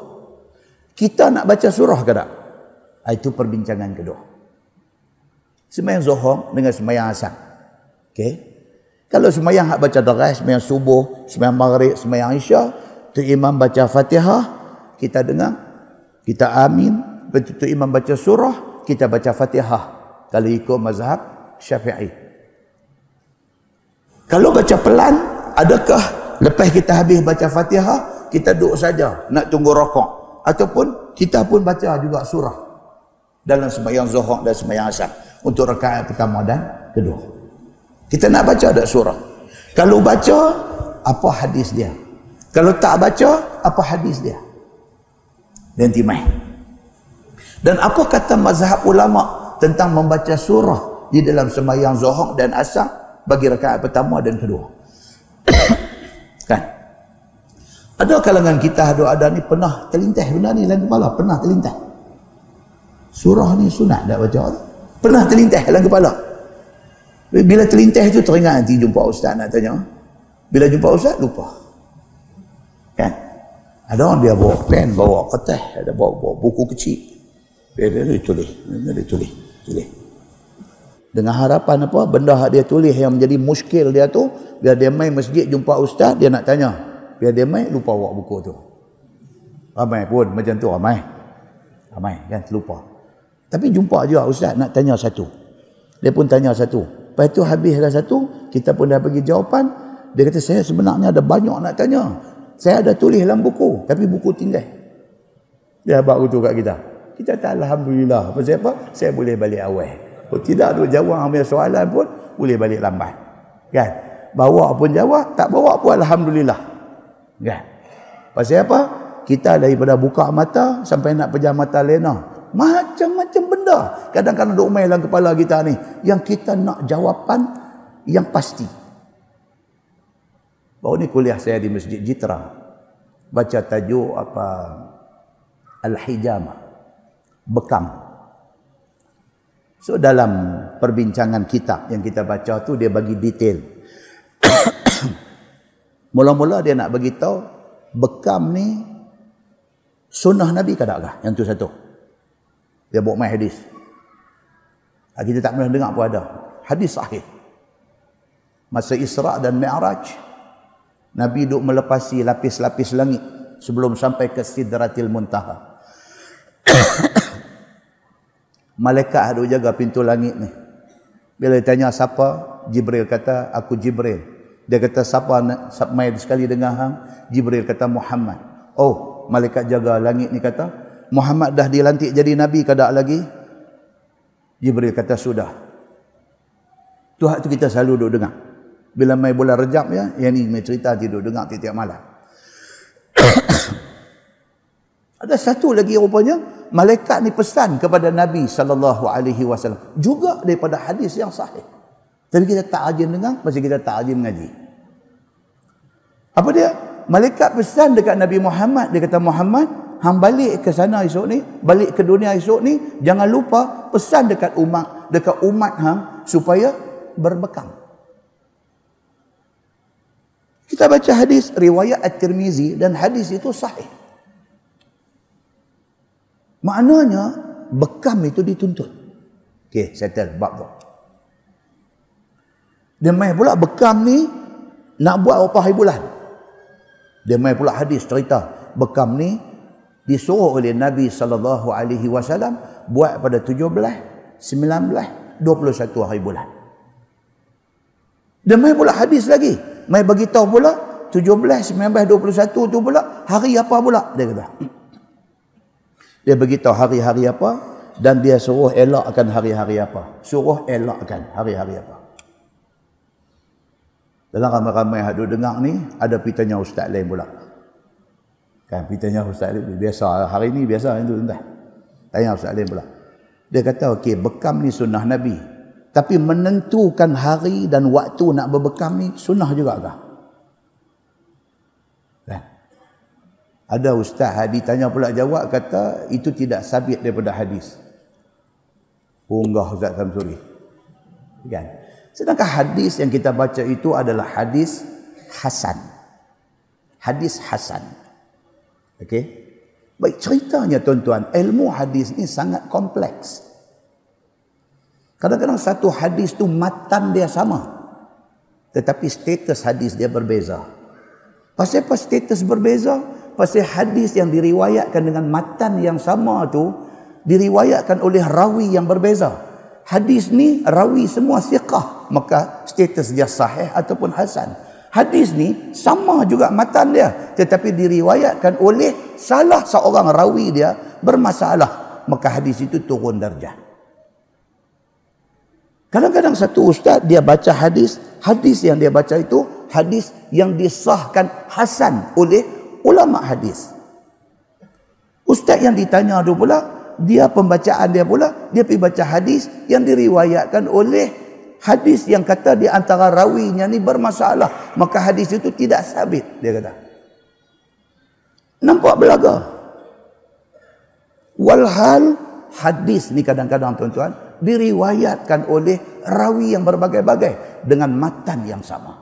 Kita nak baca surah ke tak? Ah, itu perbincangan kedua. Semayang zohar dengan semayang asam. Okay? Kalau semayang hak baca deras, semayang subuh, semayang maghrib, semayang isya, tu imam baca Fatihah, kita dengar, kita amin, betul imam baca surah, kita baca Fatihah. Kalau ikut mazhab Syafi'i. Kalau baca pelan, adakah lepas kita habis baca Fatihah, kita duduk saja nak tunggu rokok ataupun kita pun baca juga surah dalam sembahyang zuhur dan sembahyang asar untuk rakaat pertama dan kedua. Kita nak baca ada surah. Kalau baca apa hadis dia? Kalau tak baca, apa hadis dia? Dan timai. Dan apa kata mazhab ulama tentang membaca surah di dalam sembahyang zuhur dan asar bagi rakaat pertama dan kedua? [COUGHS] kan? Ada kalangan kita ada ada ni pernah terlintas benda ni dalam kepala, pernah terlintas. Surah ni sunat tak baca? Pernah terlintas dalam kepala. Bila terlintas itu teringat nanti jumpa ustaz nak tanya. Bila jumpa ustaz lupa. Kan? Ada orang dia bawa pen, bawa kertas, ada bawa, bawa buku kecil. Dia, dia, dia tulis. Dia, dia tulis. Tulis. Dengan harapan apa? Benda dia tulis yang menjadi muskil dia tu, biar dia main masjid jumpa ustaz, dia nak tanya. Biar dia main, lupa bawa buku tu. Ramai pun macam tu, ramai. Ramai, kan? Lupa. Tapi jumpa juga ustaz nak tanya satu. Dia pun tanya satu. Lepas tu habis dah satu, kita pun dah bagi jawapan. Dia kata, saya sebenarnya ada banyak nak tanya. Saya ada tulis dalam buku, tapi buku tinggal. Dia bawa tu kat kita. Kita tak Alhamdulillah. Apa? Saya boleh balik awal. Kalau tidak tu jawab ambil soalan pun, boleh balik lambat. Kan? Bawa pun jawab, tak bawa pun Alhamdulillah. Kan? Pasal apa? Kita daripada buka mata sampai nak pejam mata lena. Macam-macam benda. Kadang-kadang duk main dalam kepala kita ni. Yang kita nak jawapan yang pasti. Baru ni kuliah saya di Masjid Jitra. Baca tajuk apa? Al-Hijamah. Bekam. So dalam perbincangan kitab yang kita baca tu dia bagi detail. [COUGHS] Mula-mula dia nak bagi tahu bekam ni sunnah Nabi ke tak Yang tu satu. Dia bawa mai hadis. Ah, kita tak pernah dengar pun ada. Hadis sahih. Masa Isra' dan Mi'raj, Nabi duk melepasi lapis-lapis langit sebelum sampai ke Sidratil Muntaha. [COUGHS] Malaikat ada jaga pintu langit ni. Bila ditanya siapa, Jibril kata, aku Jibril. Dia kata, siapa mai sekali dengan hang? Jibril kata, Muhammad. Oh, malaikat jaga langit ni kata, Muhammad dah dilantik jadi Nabi ke tak lagi? Jibril kata, sudah. Tuhan tu kita selalu duduk dengar. Bila mai bulan rejab ya, yang ni cerita tidur dengar tiap-tiap malam. Ada satu lagi rupanya malaikat ni pesan kepada Nabi sallallahu alaihi wasallam juga daripada hadis yang sahih. Tapi kita tak rajin dengar, masih kita tak rajin mengaji. Apa dia? Malaikat pesan dekat Nabi Muhammad, dia kata Muhammad, hang balik ke sana esok ni, balik ke dunia esok ni, jangan lupa pesan dekat umat, dekat umat hang supaya berbekam. Kita baca hadis riwayat At-Tirmizi dan hadis itu sahih. Maknanya bekam itu dituntut. Okey, settle bab tu. Dia main pula bekam ni nak buat berapa hari bulan. Dia main pula hadis cerita bekam ni disuruh oleh Nabi sallallahu alaihi wasallam buat pada 17, 19, 21 hari bulan. Dia main pula hadis lagi. Main bagi tahu pula 17, 19, 21 tu pula hari apa pula dia kata. Dia beritahu hari-hari apa dan dia suruh elakkan hari-hari apa. Suruh elakkan hari-hari apa. Dalam ramai-ramai yang dengar ni ada pitanya ustaz lain pula. Kan pitanya Ustaz Alim biasa hari ni biasa itu entah. Tanya Ustaz Alim pula. Dia kata okey bekam ni sunnah Nabi. Tapi menentukan hari dan waktu nak berbekam ni sunnah juga kah? Ada ustaz hadi tanya pula jawab kata itu tidak sabit daripada hadis. Unggah Ustaz Samsuri. Kan? Sedangkan hadis yang kita baca itu adalah hadis hasan. Hadis hasan. Okey. Baik ceritanya tuan-tuan, ilmu hadis ni sangat kompleks. Kadang-kadang satu hadis tu matan dia sama. Tetapi status hadis dia berbeza. Pasal apa status berbeza? Pasal hadis yang diriwayatkan dengan matan yang sama tu diriwayatkan oleh rawi yang berbeza. Hadis ni rawi semua siqah, maka status dia sahih ataupun hasan. Hadis ni sama juga matan dia tetapi diriwayatkan oleh salah seorang rawi dia bermasalah maka hadis itu turun darjah. Kadang-kadang satu ustaz dia baca hadis, hadis yang dia baca itu hadis yang disahkan hasan oleh ulama hadis. Ustaz yang ditanya tu pula, dia pembacaan dia pula, dia pergi baca hadis yang diriwayatkan oleh hadis yang kata di antara rawinya ni bermasalah. Maka hadis itu tidak sabit dia kata. Nampak belaga? Walhal hadis ni kadang-kadang tuan-tuan diriwayatkan oleh rawi yang berbagai-bagai dengan matan yang sama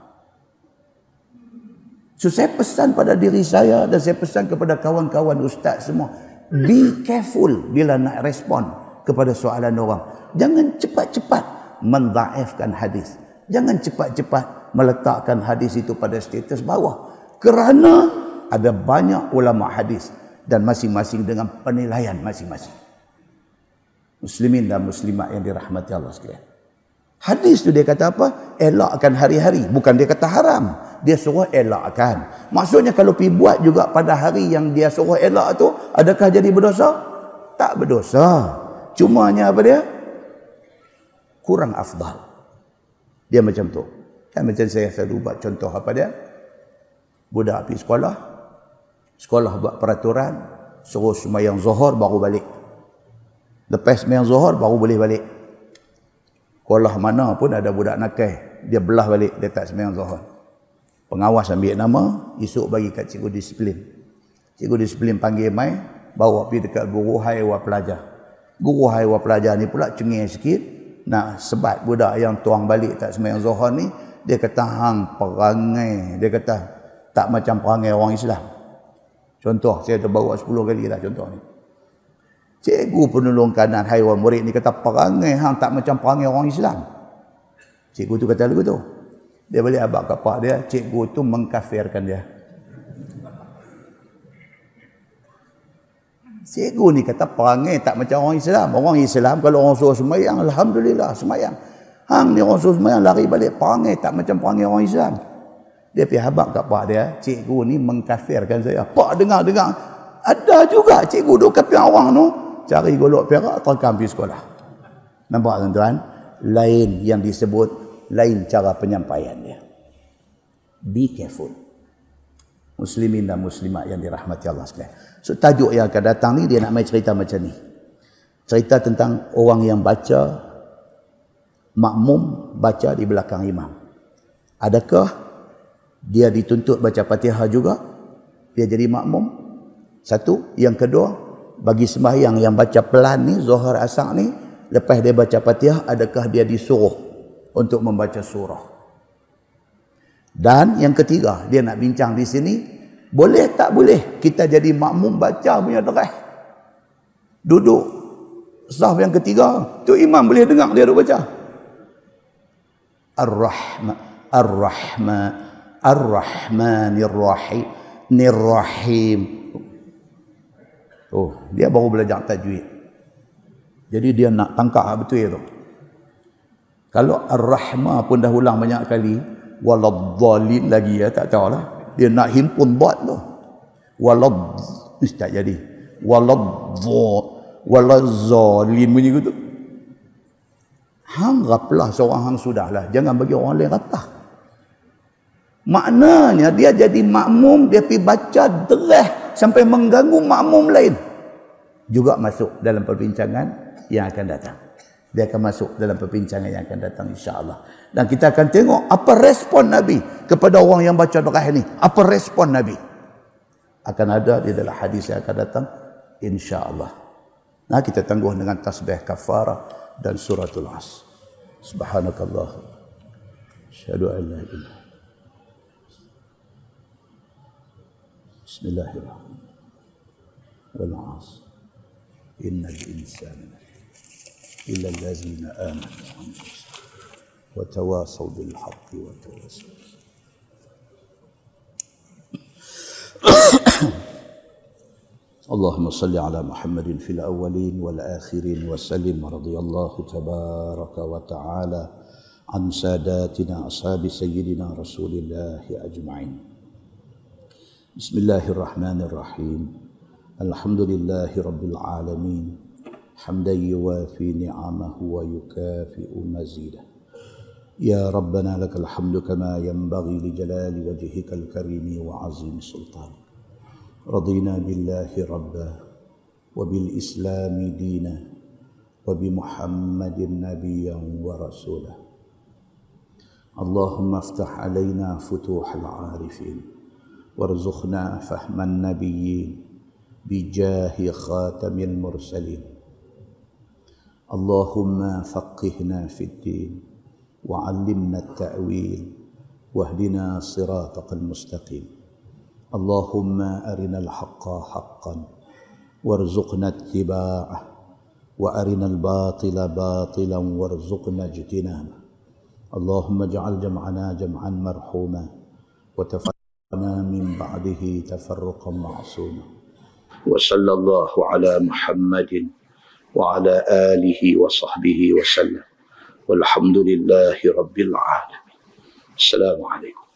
so saya pesan pada diri saya dan saya pesan kepada kawan-kawan ustaz semua be careful bila nak respon kepada soalan orang jangan cepat-cepat mendaifkan hadis. Jangan cepat-cepat meletakkan hadis itu pada status bawah. Kerana ada banyak ulama hadis dan masing-masing dengan penilaian masing-masing. Muslimin dan muslimat yang dirahmati Allah sekalian. Hadis tu dia kata apa? Elakkan hari-hari. Bukan dia kata haram. Dia suruh elakkan. Maksudnya kalau pergi buat juga pada hari yang dia suruh elak tu, adakah jadi berdosa? Tak berdosa. Cumanya apa dia? kurang afdal. Dia macam tu. Kan macam saya selalu buat contoh apa dia? Budak pergi sekolah. Sekolah buat peraturan. Suruh semayang zuhur baru balik. Lepas semayang zuhur baru boleh balik. Sekolah mana pun ada budak nakai. Dia belah balik. Dia tak semayang zuhur. Pengawas ambil nama. Esok bagi kat cikgu disiplin. Cikgu disiplin panggil mai. Bawa pergi dekat guru haiwa pelajar. Guru haiwa pelajar ni pula cengih sikit nak sebat budak yang tuang balik tak sembahyang zuhur ni dia kata hang perangai dia kata tak macam perangai orang Islam contoh saya dah bawa 10 kali dah contoh ni cikgu penolong kanan haiwan murid ni kata perangai hang tak macam perangai orang Islam cikgu tu kata lagu tu dia balik abak kapak dia cikgu tu mengkafirkan dia Cikgu ni kata perangai tak macam orang Islam. Orang Islam kalau orang suruh semayang, Alhamdulillah semayang. Hang ni orang suruh semayang lari balik perangai tak macam perangai orang Islam. Dia pergi habak kat pak dia, cikgu ni mengkafirkan saya. Pak dengar-dengar, ada juga cikgu duk kafir orang tu. Cari golok perak, terkam pergi sekolah. Nampak tuan-tuan? Lain yang disebut, lain cara penyampaian dia. Be careful. Muslimin dan muslimat yang dirahmati Allah sekalian. So tajuk yang akan datang ni dia nak main cerita macam ni. Cerita tentang orang yang baca makmum baca di belakang imam. Adakah dia dituntut baca Fatihah juga? Dia jadi makmum? Satu, yang kedua, bagi sembahyang yang baca pelan ni, Zuhur Asar ni, lepas dia baca Fatihah, adakah dia disuruh untuk membaca surah? Dan yang ketiga, dia nak bincang di sini, boleh tak boleh kita jadi makmum baca punya deras? Duduk sah yang ketiga. Tu imam boleh dengar dia duk baca. Ar-Rahman Ar-Rahman Ar-Rahmanir Rahim Nirrahim. Oh, dia baru belajar tajwid. Jadi dia nak tangkap betul tu. Kalau Ar-Rahman pun dah ulang banyak kali, waladhdallin lagi ya tak tahu lah. Dia nak himpun bot tu. Walad mesti tak jadi. Waladhdha waladzalin bunyi gitu. Hang raplah seorang hang sudahlah. Jangan bagi orang lain rapah. Maknanya dia jadi makmum, dia pergi baca derah sampai mengganggu makmum lain. Juga masuk dalam perbincangan yang akan datang. Dia akan masuk dalam perbincangan yang akan datang insya-Allah. Dan kita akan tengok apa respon Nabi kepada orang yang baca doa ini. Apa respon Nabi? Akan ada di dalam hadis yang akan datang insya-Allah. Nah kita tangguh dengan tasbih kafarah dan suratul as. Subhanakallah. Asyhadu an la ilaha Bismillahirrahmanirrahim. Wal 'asr. Innal insana إلا الذين آمنوا وتواصوا بالحق وتواصوا اللهم صل على محمد في الأولين والآخرين وسلم رضي الله تبارك وتعالى عن ساداتنا أصحاب سيدنا رسول الله أجمعين بسم الله الرحمن الرحيم. الحمد لله رب العالمين. حمدا يوافي نعمه ويكافئ مزيده. يا ربنا لك الحمد كما ينبغي لجلال وجهك الكريم وعظيم سلطانك. رضينا بالله ربا وبالإسلام دينا وبمحمد نبيا ورسولا. اللهم افتح علينا فتوح العارفين. وارزقنا فهم النبيين بجاه خاتم المرسلين. اللهم فقهنا في الدين وعلمنا التأويل واهدنا صراطك المستقيم. اللهم أرنا الحق حقا وارزقنا اتباعه وأرنا الباطل باطلا وارزقنا اجتنابه. اللهم اجعل جمعنا جمعا مرحوما وتفرقنا من بعده تفرقا معصوما. وصلى الله على محمد وعلى آله وصحبه وسلم. والحمد لله رب العالمين. السلام عليكم.